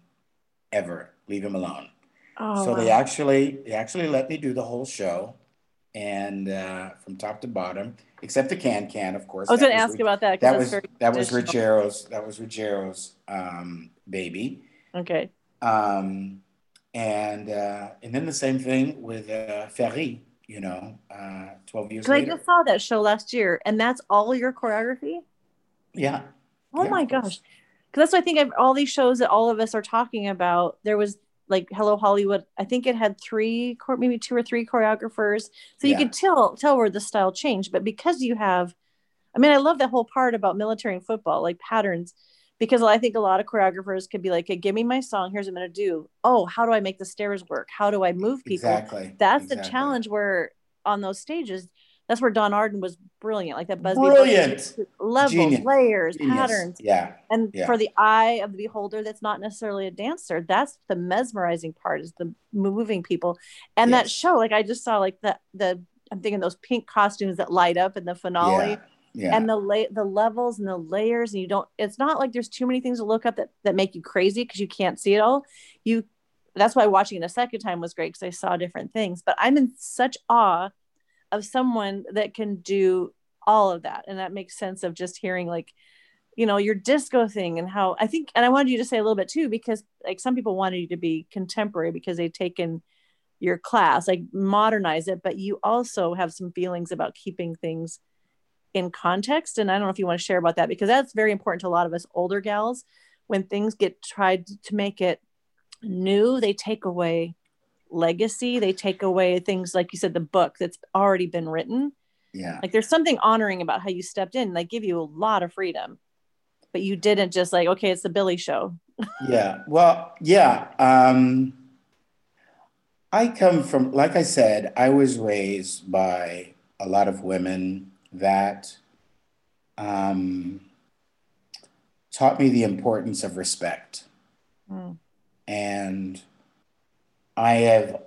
ever. Leave him alone. Oh, so wow. they actually they actually let me do the whole show, and uh, from top to bottom, except the can can, of course. I was going to ask Rug- about that. that was that was. Ruggiero's that was Ruggiero's um, baby, Okay. Um, and uh, and then the same thing with uh, Féerie. You know, uh, twelve years Because I just saw that show last year, and that's all your choreography. yeah, Oh Yeah, my gosh. Because that's what I think of all these shows that all of us are talking about. There was like Hello Hollywood. I think it had three, maybe two or three choreographers. So you Yeah. could tell tell where the style changed. But because you have, I mean, I love that whole part about military and football, like patterns. Because I think a lot of choreographers could be like, "Okay, give me my song. Here's what I'm going to do. Oh, how do I make the stairs work? How do I move people? exactly. That's the challenge where on those stages, that's where Donn Arden was brilliant. Like that Busby Brilliant. levels, Genius. layers, Genius. patterns. Yeah, And Yeah. for the eye of the beholder, that's not necessarily a dancer. That's the mesmerizing part is the moving people. And that show, like I just saw like the the I'm thinking those pink costumes that light up in the finale yeah, yeah. and the la- the levels and the layers and you don't it's not like there's too many things to look up that that make you crazy because you can't see it all. You that's why watching it a second time was great because I saw different things. But I'm in such awe of someone that can do all of that. And that makes sense of just hearing like, you know, your disco thing and how I think and I wanted you to say a little bit too, because like some people wanted you to be contemporary because they've taken your class, like modernize it, but you also have some feelings about keeping things in context. And I don't know if you want to share about that because that's very important to a lot of us older gals. When things get tried to make it new, they take away legacy. They take away things like you said, the book that's already been written. Yeah. Like there's something honoring about how you stepped in. They give you a lot of freedom, but you didn't just like, okay, it's the Billy show. *laughs* yeah. Well, yeah. Um, I come from, like I said, I was raised by a lot of women that um, taught me the importance of respect. Mm. And I have,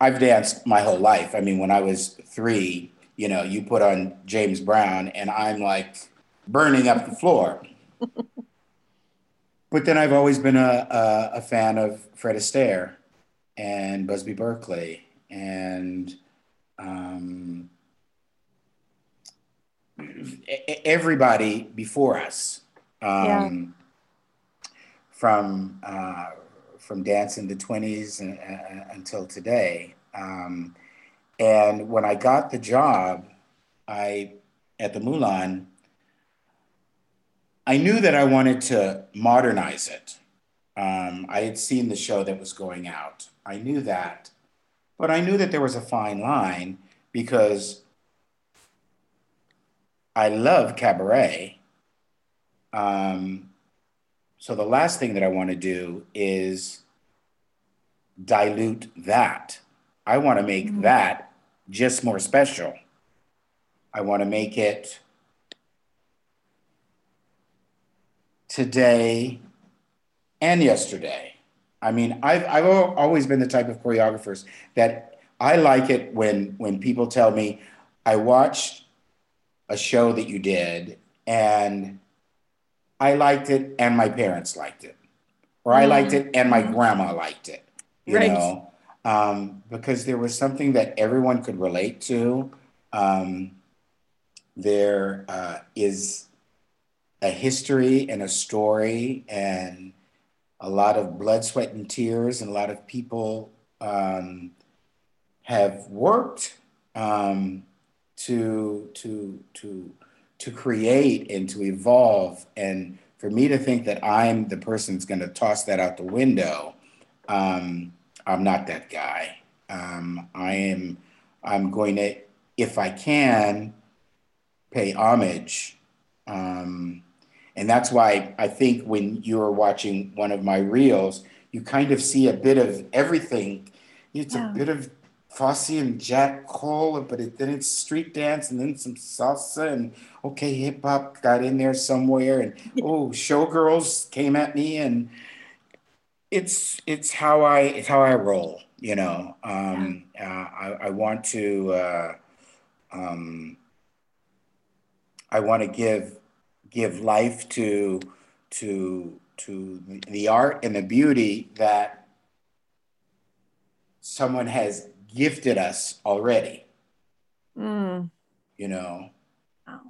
I've danced my whole life. I mean, when I was three, you know, you put on James Brown and I'm like burning up the floor. *laughs* but then I've always been a, a, a fan of Fred Astaire and Busby Berkeley and um, everybody before us um, yeah. from uh, from dance in the 20s and, uh, until today. Um, and when i got the job i at the Moulin i knew that i wanted to modernize it. Um, i had seen the show that was going out. I knew that. But i knew that there was a fine line because I love cabaret. Um, so the last thing that I want to do is dilute that. I want to make mm-hmm. that just more special. I want to make it today and yesterday. I mean, I've, I've always been the type of choreographers that I like it when when people tell me I watched a show that you did and I liked it and my parents liked it. Or I liked it and my grandma liked it. You right. know? Um, because there was something that everyone could relate to. Um, there uh, is a history and a story and a lot of blood, sweat, and tears, and a lot of people um, have worked um, to to to to create and to evolve. And for me to think that i'm the person that's going to toss that out the window um, i'm not that guy. Um, i am i'm going to if i can pay homage. Um, and that's why i think when you're watching one of my reels you kind of see a bit of everything. It's yeah. a bit of Fosse and Jack Cole, but it, then it's street dance and then some salsa and okay, hip hop got in there somewhere and *laughs* oh, showgirls came at me and it's it's how I it's how I roll, you know. Um, uh, I, I want to uh, um, I want to give give life to to to the art and the beauty that someone has gifted us already. Mm. You know,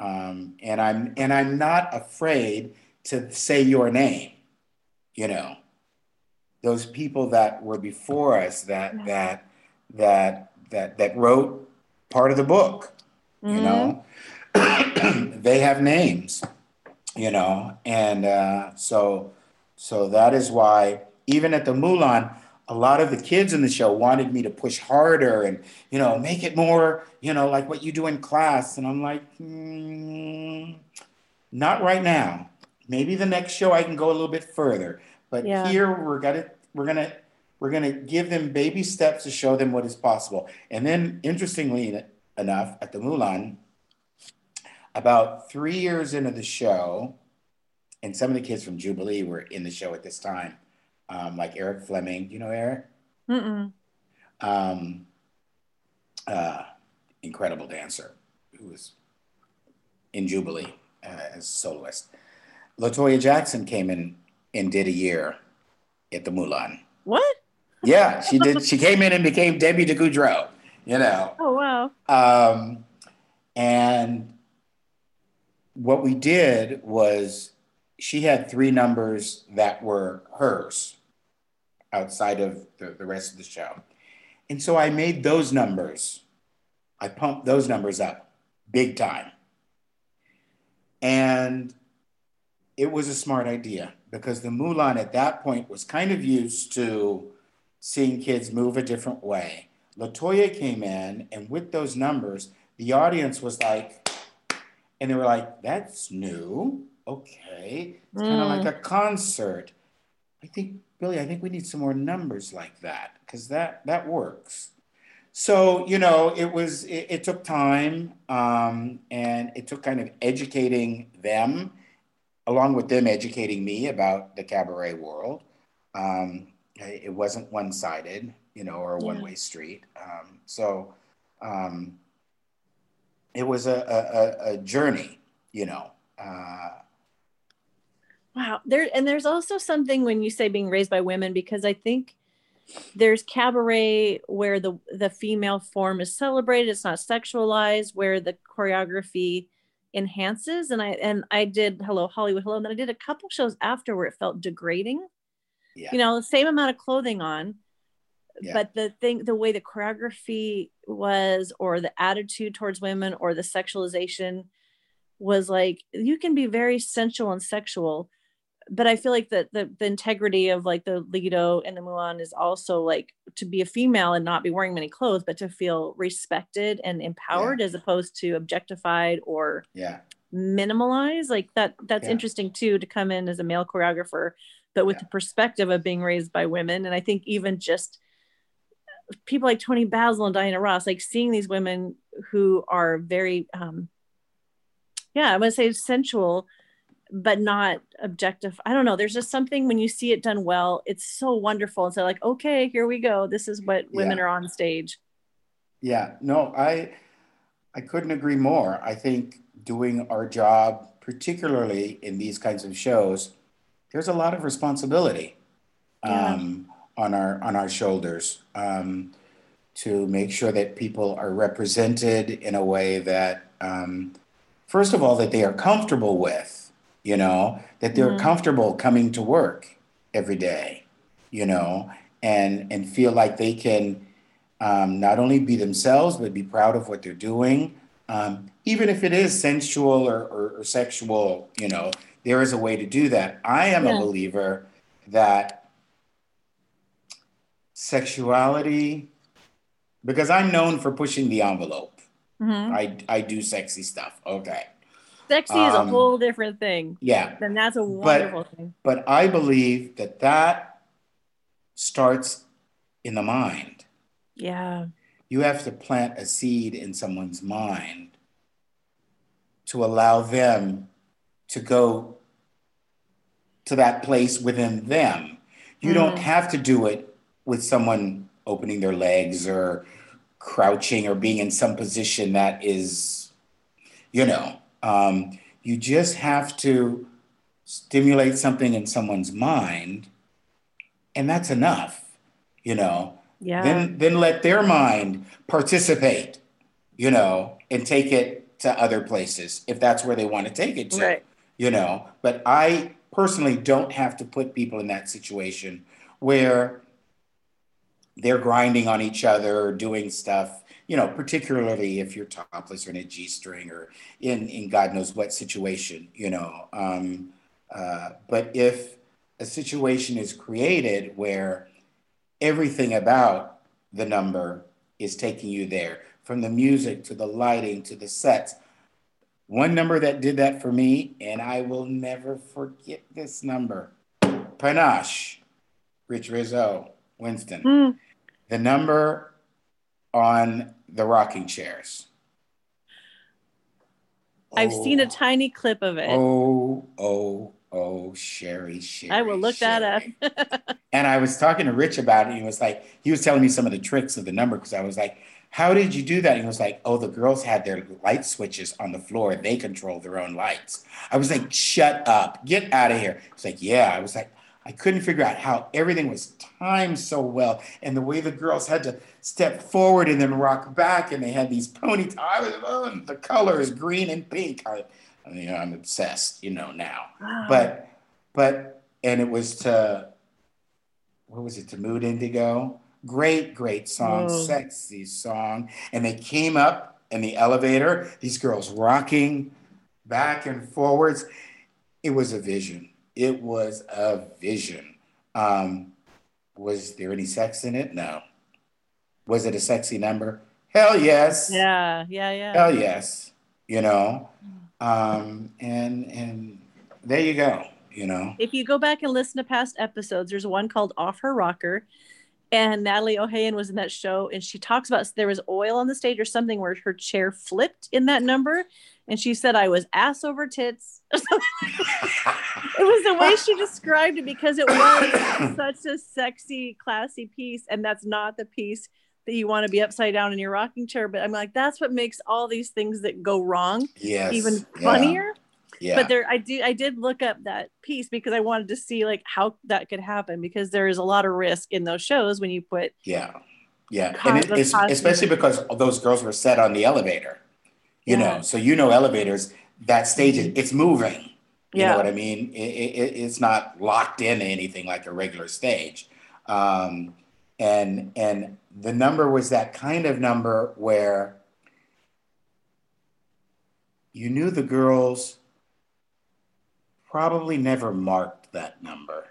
um, and I'm and I'm not afraid to say your name. You know, those people that were before us that yeah. that that that that wrote part of the book. Mm-hmm. You know, *clears throat* they have names. You know, and uh, so so that is why even at the Moulin a lot of the kids in the show wanted me to push harder and you know make it more you know like what you do in class. And i'm like mm, not right now. Maybe the next show i can go a little bit further. But yeah. here we're gonna we're gonna we're gonna give them baby steps to show them what is possible. And then interestingly enough at the moulin about three years into the show and some of the kids from jubilee were in the show at this time um, like Eric Fleming. You know Eric? Mm-mm. Um, uh, incredible dancer who was in Jubilee uh, as a soloist. Latoya Jackson came in and did a year at the Moulin. What? Yeah, *laughs* she did. she came in and became Debbie de Coudreaux. You know. Oh wow. Um, and what we did was she had three numbers that were hers outside of the, the rest of the show. And so I made those numbers, I pumped those numbers up big time. And it was a smart idea because the Moulin at that point was kind of used to seeing kids move a different way. Latoya came in, and with those numbers, the audience was like, and they were like, that's new. Okay. It's kind of Mm. like a concert. I think, Billy, I think we need some more numbers like that because that that works. So, you know, it was, it, it took time um, and it took kind of educating them, along with them educating me about the cabaret world. Um, it wasn't one sided, you know, or a Yeah. one way street. Um, so um, it was a, a, a, a journey, you know. Uh, Wow. There and there's also something when you say being raised by women because I think there's cabaret where the the female form is celebrated, it's not sexualized, where the choreography enhances. And I and I did Hello Hollywood Hello, and then I did a couple shows after where it felt degrading. yeah. You know, the same amount of clothing on, Yeah. but the thing the way the choreography was or the attitude towards women or the sexualization was like you can be very sensual and sexual but i feel like the, the the integrity of like the lido and the moulin is also like to be a female and not be wearing many clothes but to feel respected and empowered as opposed to objectified or yeah. minimalized like that that's Yeah. interesting too to come in as a male choreographer but with Yeah. the perspective of being raised by women and i think even just people like toni basil and diana ross like seeing these women who are very um yeah I'm gonna say sensual but not objective i don't know there's just something when you see it done well it's so wonderful and so like okay here we go this is what women Yeah. are on stage Yeah, no, I I couldn't agree more. I think doing our job, particularly in these kinds of shows, there's a lot of responsibility Yeah. um, on our on our shoulders um, to make sure that people are represented in a way that, um, first of all, that they are comfortable with. You know, that they're Mhm. comfortable coming to work every day. You know, and and feel like they can um, not only be themselves, but be proud of what they're doing. Um, even if it is sensual or, or, or sexual, you know, there is a way to do that. I am Yeah. a believer that sexuality, because I'm known for pushing the envelope. Mhm. I, I do sexy stuff. Okay. Sexy is a Um, whole different thing Yeah. and that's a wonderful thing But I believe that that starts in the mind. yeah you have to plant a seed in someone's mind to allow them to go to that place within them. You don't Mm. have to do it with someone opening their legs or crouching or being in some position that is, you know, um, you just have to stimulate something in someone's mind, and that's enough, you know? Yeah. Then then let their mind participate you know and take it to other places if that's where they want to take it to Right. you know? But i personally don't have to put people in that situation where they're grinding on each other or doing stuff you know particularly if you're topless or in a g-string or in in god knows what situation you know um, uh, but if a situation is created where everything about the number is taking you there from the music to the lighting to the sets one number that did that for me and i will never forget this number panache rich rizzo winston Mm. the number on the rocking chairs I've oh. seen a Oh, tiny clip of it. oh oh oh sherry sherry I will look that up. *laughs* And I was talking to Rich about it. And he was like, he was telling me some of the tricks of the number because I was like, how did you do that? And he was like, oh, the girls had their light switches on the floor. They control their own lights. I was like, shut up, get out of here. He's like, yeah. I was like, I couldn't figure out how everything was timed so well. And the way the girls had to step forward and then rock back. And they had these ponytails. Oh, the colors, green and pink. I, I mean, I'm obsessed, you know, now *gasps* but but and it was to what was it to mood indigo great great song Whoa. sexy song and they came up in the elevator these girls rocking back and forwards. It was a vision. It was a vision. Um, was there any sex in it? No. Was it a sexy number? Hell yes. Yeah, yeah, yeah. Hell yes. You know, um, and and there you go. You know, If you go back and listen to past episodes, there's one called Off Her Rocker. And Natalie O'Hayan was in that show, and she talks about there was oil on the stage or something where her chair flipped in that number, and she said I was ass over tits. *laughs* it was the way she described it because it was *coughs* such a sexy, classy piece, and that's not the piece that you want to be upside down in your rocking chair. But I'm like, that's what makes all these things that go wrong yes. even funnier Yeah. but there i do i did look up that piece because i wanted to see like how that could happen because there is a lot of risk in those shows when you put Yeah, yeah, and it, it's especially because those girls were set on the elevator. You Yeah. know, so you know elevators. That stage, it's moving. You Yeah. know what I mean? It, it, it's not locked in anything like a regular stage. Um, and and the number was that kind of number where you knew the girls probably never marked that number.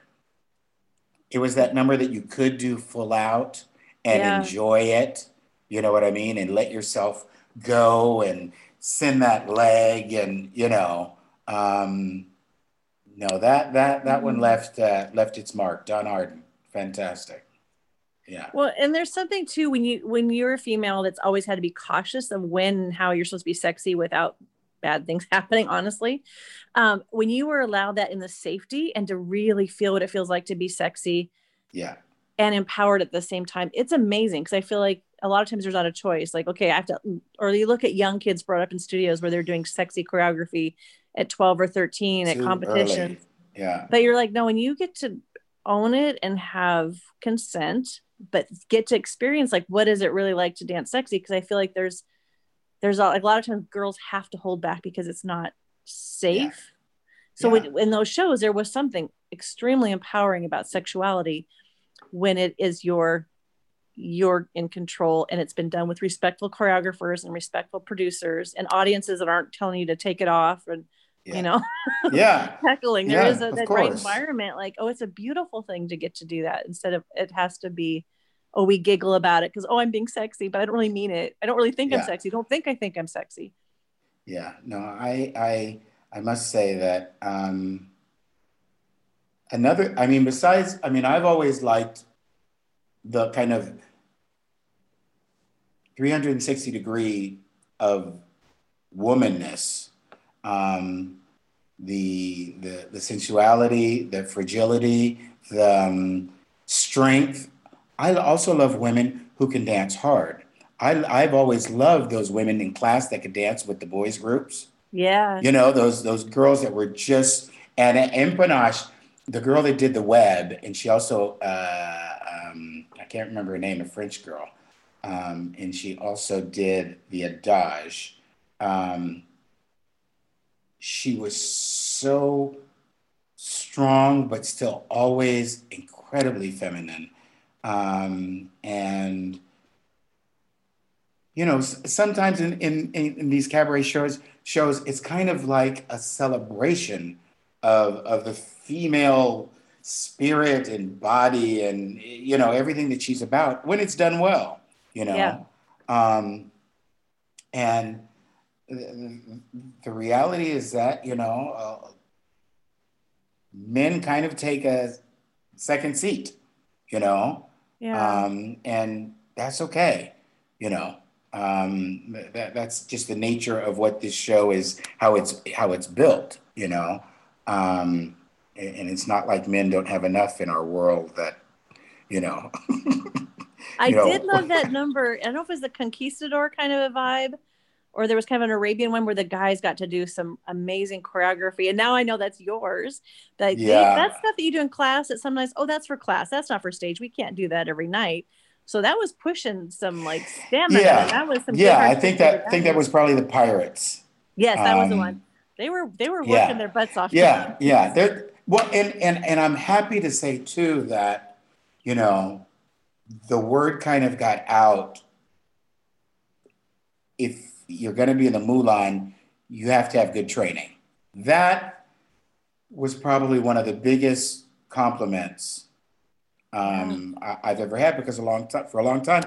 It was that number that you could do full out and Yeah. enjoy it. You know what I mean? And let yourself go and send that leg and you know um no that that that one Mhm. left uh, left its mark donn arden fantastic yeah well and there's something too when you when you're a female that's always had to be cautious of when and how you're supposed to be sexy without bad things *laughs* happening honestly um, when you were allowed that in the safety and to really feel what it feels like to be sexy yeah and empowered at the same time. It's amazing because I feel like a lot of times there's not a choice. Like, okay, I have to, or you look at young kids brought up in studios where they're doing sexy choreography at 12 or 13 at Too competition. early. yeah But you're like, no, when you get to own it and have consent, but get to experience like what is it really like to dance sexy? Because I feel like there's there's a, like, a lot of times girls have to hold back because it's not safe. So Yeah. when, in those shows, there was something extremely empowering about sexuality when it is your you're in control and it's been done with respectful choreographers and respectful producers and audiences that aren't telling you to take it off and yeah. you know *laughs* yeah. *laughs* heckling. There Yeah, is a, that right environment like oh it's a beautiful thing to get to do that instead of it has to be oh we giggle about it because oh i'm being sexy but i don't really mean it. I don't really think i'm sexy. Don't think i think i'm sexy. Yeah, no, I I I must say that um, another. I mean, besides, I mean, I've always liked the kind of 360 degree of womanness, um, the the the sensuality, the fragility, the um, strength. I also love women who can dance hard. I, I've always loved those women in class that could dance with the boys groups. yeah You know, those those girls that were just and in Panache, the girl that did the web, and she also uh, um, I can't remember her name, a French girl, um, and she also did the adage. Um, she was so strong, but still always incredibly feminine, um, and you know, sometimes in, in, in, these cabaret shows, shows, it's kind of like a celebration of, of the female spirit and body and, you know, everything that she's about when it's done well, you know. Yeah. Um, and the, the reality is that, you know, uh, men kind of take a second seat, you know, yeah um, and that's okay. You know, um, that that's just the nature of what this show is, how it's how it's built. You know, um, and, and it's not like men don't have enough in our world that, you know. *laughs* *laughs* I know. did love that number. I don't know if it was the conquistador kind of a vibe, or there was kind of an Arabian one where the guys got to do some amazing choreography. And now I know that's yours. That they- Yeah. that stuff that you do in class that sometimes, oh, that's for class. That's not for stage. We can't do that every night. So that was pushing some like stamina. Yeah. that was some. yeah, I think that I think that was probably the pirates. Yes, that was the um, one. They were they were working yeah. their butts off. Yeah, yeah. There. Well, and and and I'm happy to say too that, you know, the word kind of got out. If you're going to be in the Moulin, you have to have good training. That was probably one of the biggest compliments um, I, have ever had because a long time for a long time,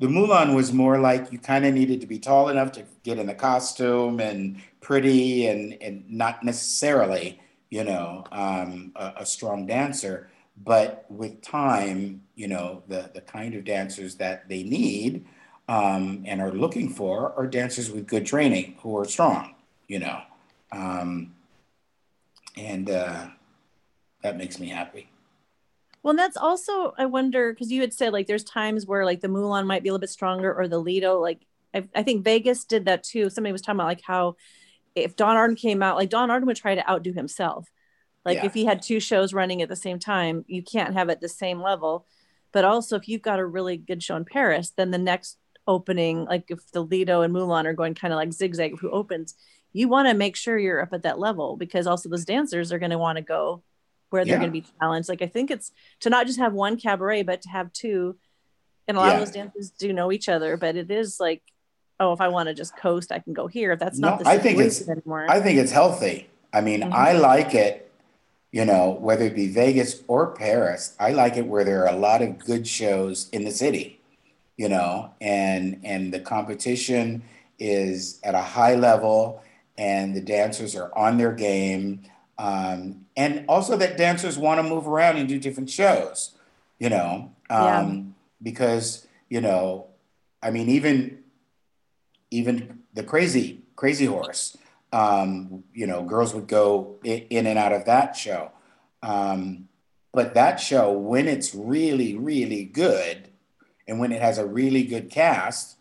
the Moulin was more like you kind of needed to be tall enough to get in the costume and pretty and and not necessarily you know um, a, a, strong dancer. But with time, you know the the kind of dancers that they need um, and are looking for are dancers with good training who are strong. You know, um, and uh, that makes me happy. Well, that's also I wonder because you had said like there's times where like the Moulin might be a little bit stronger or the Lido. Like I, I think Vegas did that too. Somebody was talking about like how if Donn Arden came out, like Donn Arden would try to outdo himself. Like yeah. if you had two shows running at the same time, you can't have it the same level. But also if you've got a really good show in Paris, then the next opening, like if the Lido and Moulin are going kind of like zigzag who opens, you want to make sure you're up at that level because also those dancers are going to want to go where they're going to be challenged. Like I think it's to not just have one cabaret, but to have two. And a lot yeah. of those dancers do know each other, but it is like, oh, if I want to just coast, I can go here. If that's not no, the I think it's anymore. I think it's healthy. I mean, mm-hmm. I like it. You know, whether it be Vegas or Paris, I like it where there are a lot of good shows in the city. You know, and and the competition is at a high level, and the dancers are on their game um, and also that dancers want to move around and do different shows, you know, um, yeah. because you know, I mean, even even the crazy crazy horse, um, you know, girls would go in and out of that show. Um, but that show, when it's really really good, and when it has a really good cast,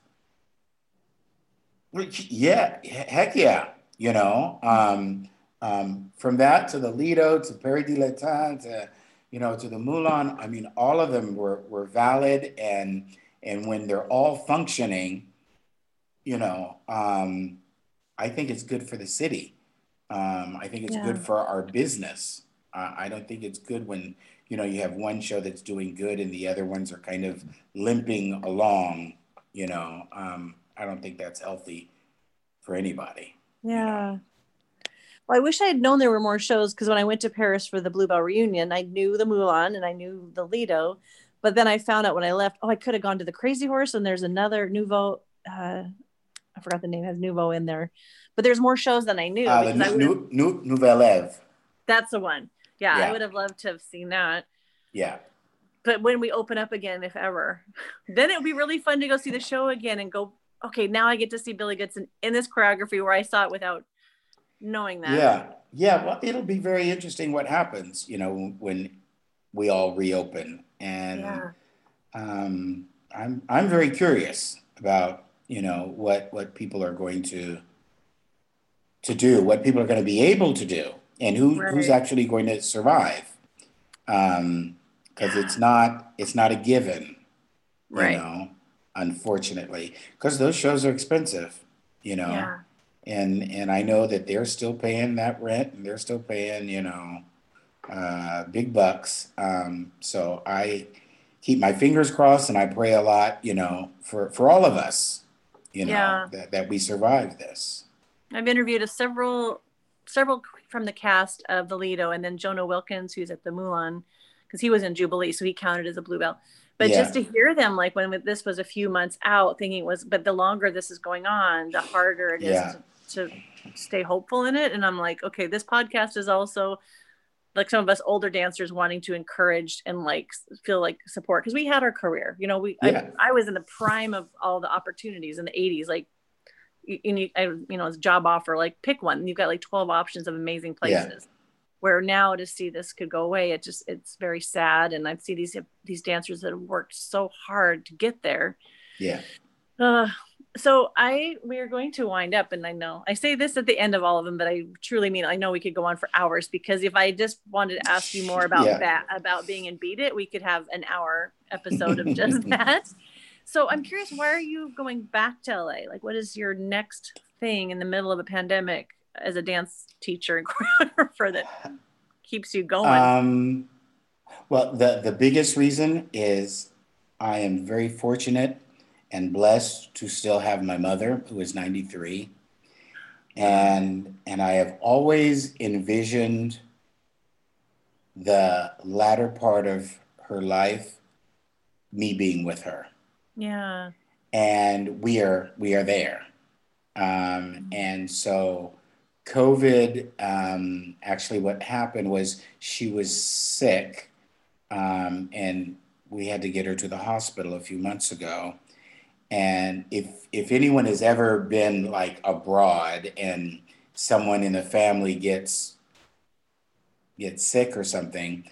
yeah, heck yeah, you know. Um, um, from that to the Lido to Paradis Latin to you know to the Moulin, I mean, all of them were were valid, and and when they're all functioning, you know, um, I think it's good for the city. Um, I think it's yeah. good for our business. Uh, I don't think it's good when you know you have one show that's doing good and the other ones are kind of limping along. You know, um, I don't think that's healthy for anybody. Yeah. You know? Well, I wish I had known there were more shows because when I went to Paris for the Bluebell reunion, I knew the Moulin and I knew the Lido. But then I found out when I left, oh, I could have gone to the Crazy Horse and there's another Nouveau. Uh, I forgot the name has Nouveau in there, but there's more shows than I knew. Uh, nu- nu- Nouvelle Eve. That's the one. Yeah, yeah, I would have loved to have seen that. Yeah. But when we open up again, if ever, *laughs* then it would be really fun to go see the show again and go, okay, now I get to see Billy Goodson in this choreography where I saw it without knowing that. Yeah. Yeah. Well, it'll be very interesting what happens, you know, when we all reopen. And yeah. um, I'm, I'm very curious about, you know, what, what people are going to, to do, what people are going to be able to do and who, right. who's actually going to survive. Um, cause it's not, it's not a given, right. you know, unfortunately, because those shows are expensive, you know? Yeah and and I know that they're still paying that rent and they're still paying you know uh, big bucks. Um, so I keep my fingers crossed and I pray a lot, you know, for for all of us, you know, yeah. that that we survive this. I've interviewed a several several from the cast of the Lido, and then Jonah Wilkins, who's at the Moulin, because he was in Jubilee, so he counted as a Bluebell. But yeah. just to hear them, like when this was a few months out, thinking it was, but the longer this is going on, the harder it is yeah. to to stay hopeful in it. And I'm like, okay, this podcast is also like some of us older dancers wanting to encourage and like feel like support because we had our career. You know, we yeah. I, I, was in the prime of all the opportunities in the 80s. Like, you, you, I, you know, it's job offer, like pick one. You've got like 12 options of amazing places. Yeah. Where now to see this could go away, it just it's very sad. And I see these these dancers that have worked so hard to get there. Yeah. Uh, so I we are going to wind up, and I know I say this at the end of all of them, but I truly mean I know we could go on for hours because if I just wanted to ask you more about yeah. that about being in Beat It, we could have an hour episode of just *laughs* that. So I'm curious, why are you going back to LA? Like, what is your next thing in the middle of a pandemic as a dance teacher and *laughs* choreographer that keeps you going? Um, well, the the biggest reason is I am very fortunate and blessed to still have my mother, who is 93. and and I have always envisioned the latter part of her life me being with her Yeah. and we are we are there um, and so covid um, actually what happened was she was sick um, and we had to get her to the hospital a few months ago and if if anyone has ever been like abroad and someone in the family gets gets sick or something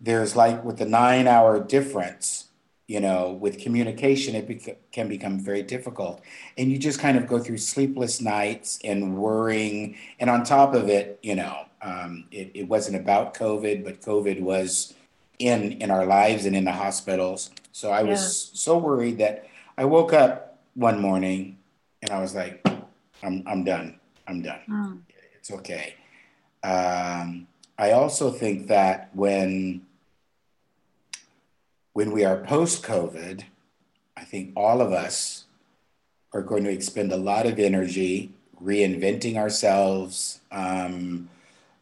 there's like with the nine hour difference you know with communication it bec- can become very difficult. And you just kind of go through sleepless nights and worrying. And on top of it you know um, it, it wasn't about covid but covid was in in our lives and in the hospitals. So i was Yeah. so worried that i woke up one morning and i was like i'm, I'm done i'm done Mm. it's okay. Um, I also think that when when we are post COVID, I think all of us are going to expend a lot of energy reinventing ourselves, um,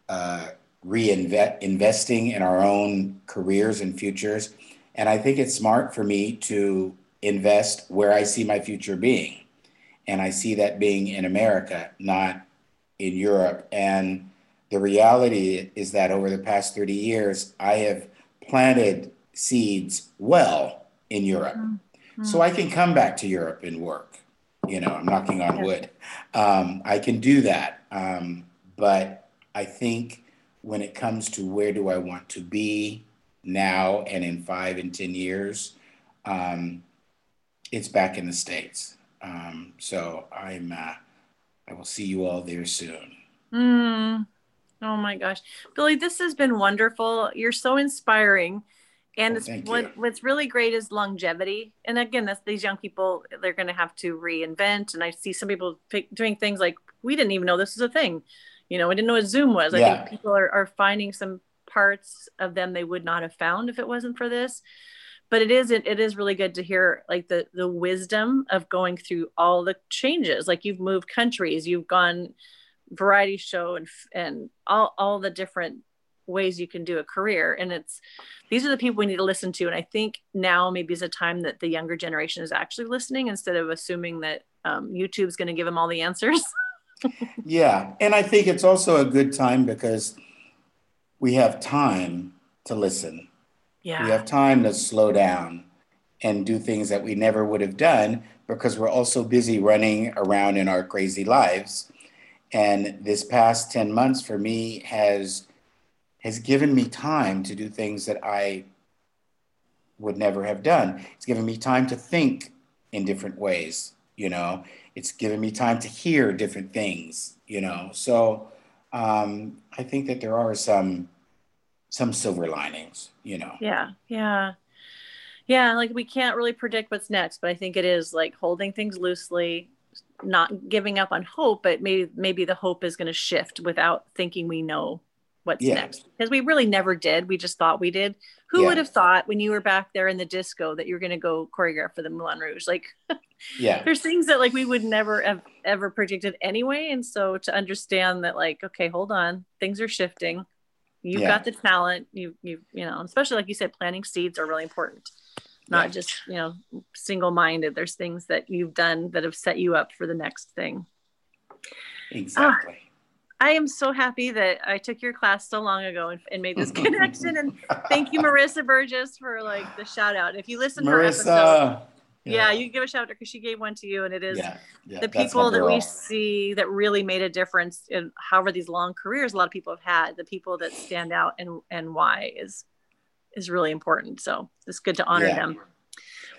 uh, reinvest investing in our own careers and futures. And I think it's smart for me to invest where I see my future being. And I see that being in America, not in Europe. And the reality is that over the past 30 years, I have planted seeds well in Europe. So I can come back to Europe and work. You know, I'm knocking on wood. Um, I can do that. Um, but I think when it comes to where do I want to be now and in five and 10 years, um, it's back in the States. Um, so I'm, uh, I will see you all there soon. Mm. Oh my gosh. Billy, this has been wonderful. You're so inspiring. And Oh, it's what what's really great is longevity. And again, that's these young people, they're going to have to reinvent. And I see some people pick, doing things like, we didn't even know this was a thing. You know, we didn't know what Zoom was. I think people are, are finding some parts of them they would not have found if it wasn't for this. But it is it, it is really good to hear like the the wisdom of going through all the changes. Like you've moved countries, you've gone variety show and and all all the different ways you can do a career and it's these are the people we need to listen to and i think now maybe is a time that the younger generation is actually listening instead of assuming that um, youtube's going to give them all the answers *laughs* Yeah, and I think it's also a good time because we have time to listen. Yeah We have time to slow down and do things that we never would have done because we're also busy running around in our crazy lives. And this past 10 months for me has has given me time to do things that I would never have done. It's given me time to think in different ways, you know. It's given me time to hear different things, you know. So um, I think that there are some some silver linings, you know. yeah yeah yeah like we can't really predict what's next but i think it is like holding things loosely not giving up on hope but maybe maybe the hope is going to shift without thinking we know what's Yeah. next because we really never did we just thought we did who Yeah. would have thought when you were back there in the disco that you were going to go choreograph for the moulin rouge like Yeah. *laughs* there's things that like we would never have ever predicted anyway and so to understand that like okay hold on things are shifting you've Yeah. got the talent you you you know especially like you said planting seeds are really important not Yeah. just you know single minded there's things that you've done that have set you up for the next thing Exactly. Ah, i am so happy that i took your class so long ago and, and made this *laughs* connection and thank you marissa burgess for like the shout out if you listen to her episode Marissa. yeah, you can give a shout out because she gave one to you and it is yeah, yeah, the people that we see that really made a difference in however these long careers a lot of people have had the people that stand out and and why is is really important so it's good to honor Yeah. them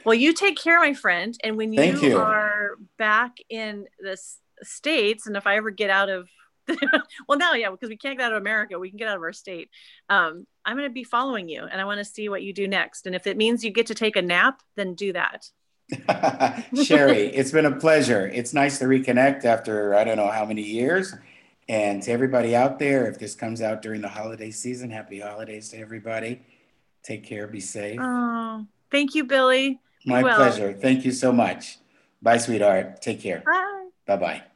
well you take care my friend and when you, you. are back in the states and if i ever get out of *laughs* well now yeah because we can't get out of america we can get out of our state um, i'm going to be following you and i want to see what you do next and if it means you get to take a nap then do that *laughs* *laughs* Sherry, it's been a pleasure. It's nice to reconnect after I don't know how many years. And to everybody out there, if this comes out during the holiday season, happy holidays to everybody. Take care, be safe. oh thank you billy My pleasure. Thank you so much. Bye, sweetheart. Take care. bye Bye bye.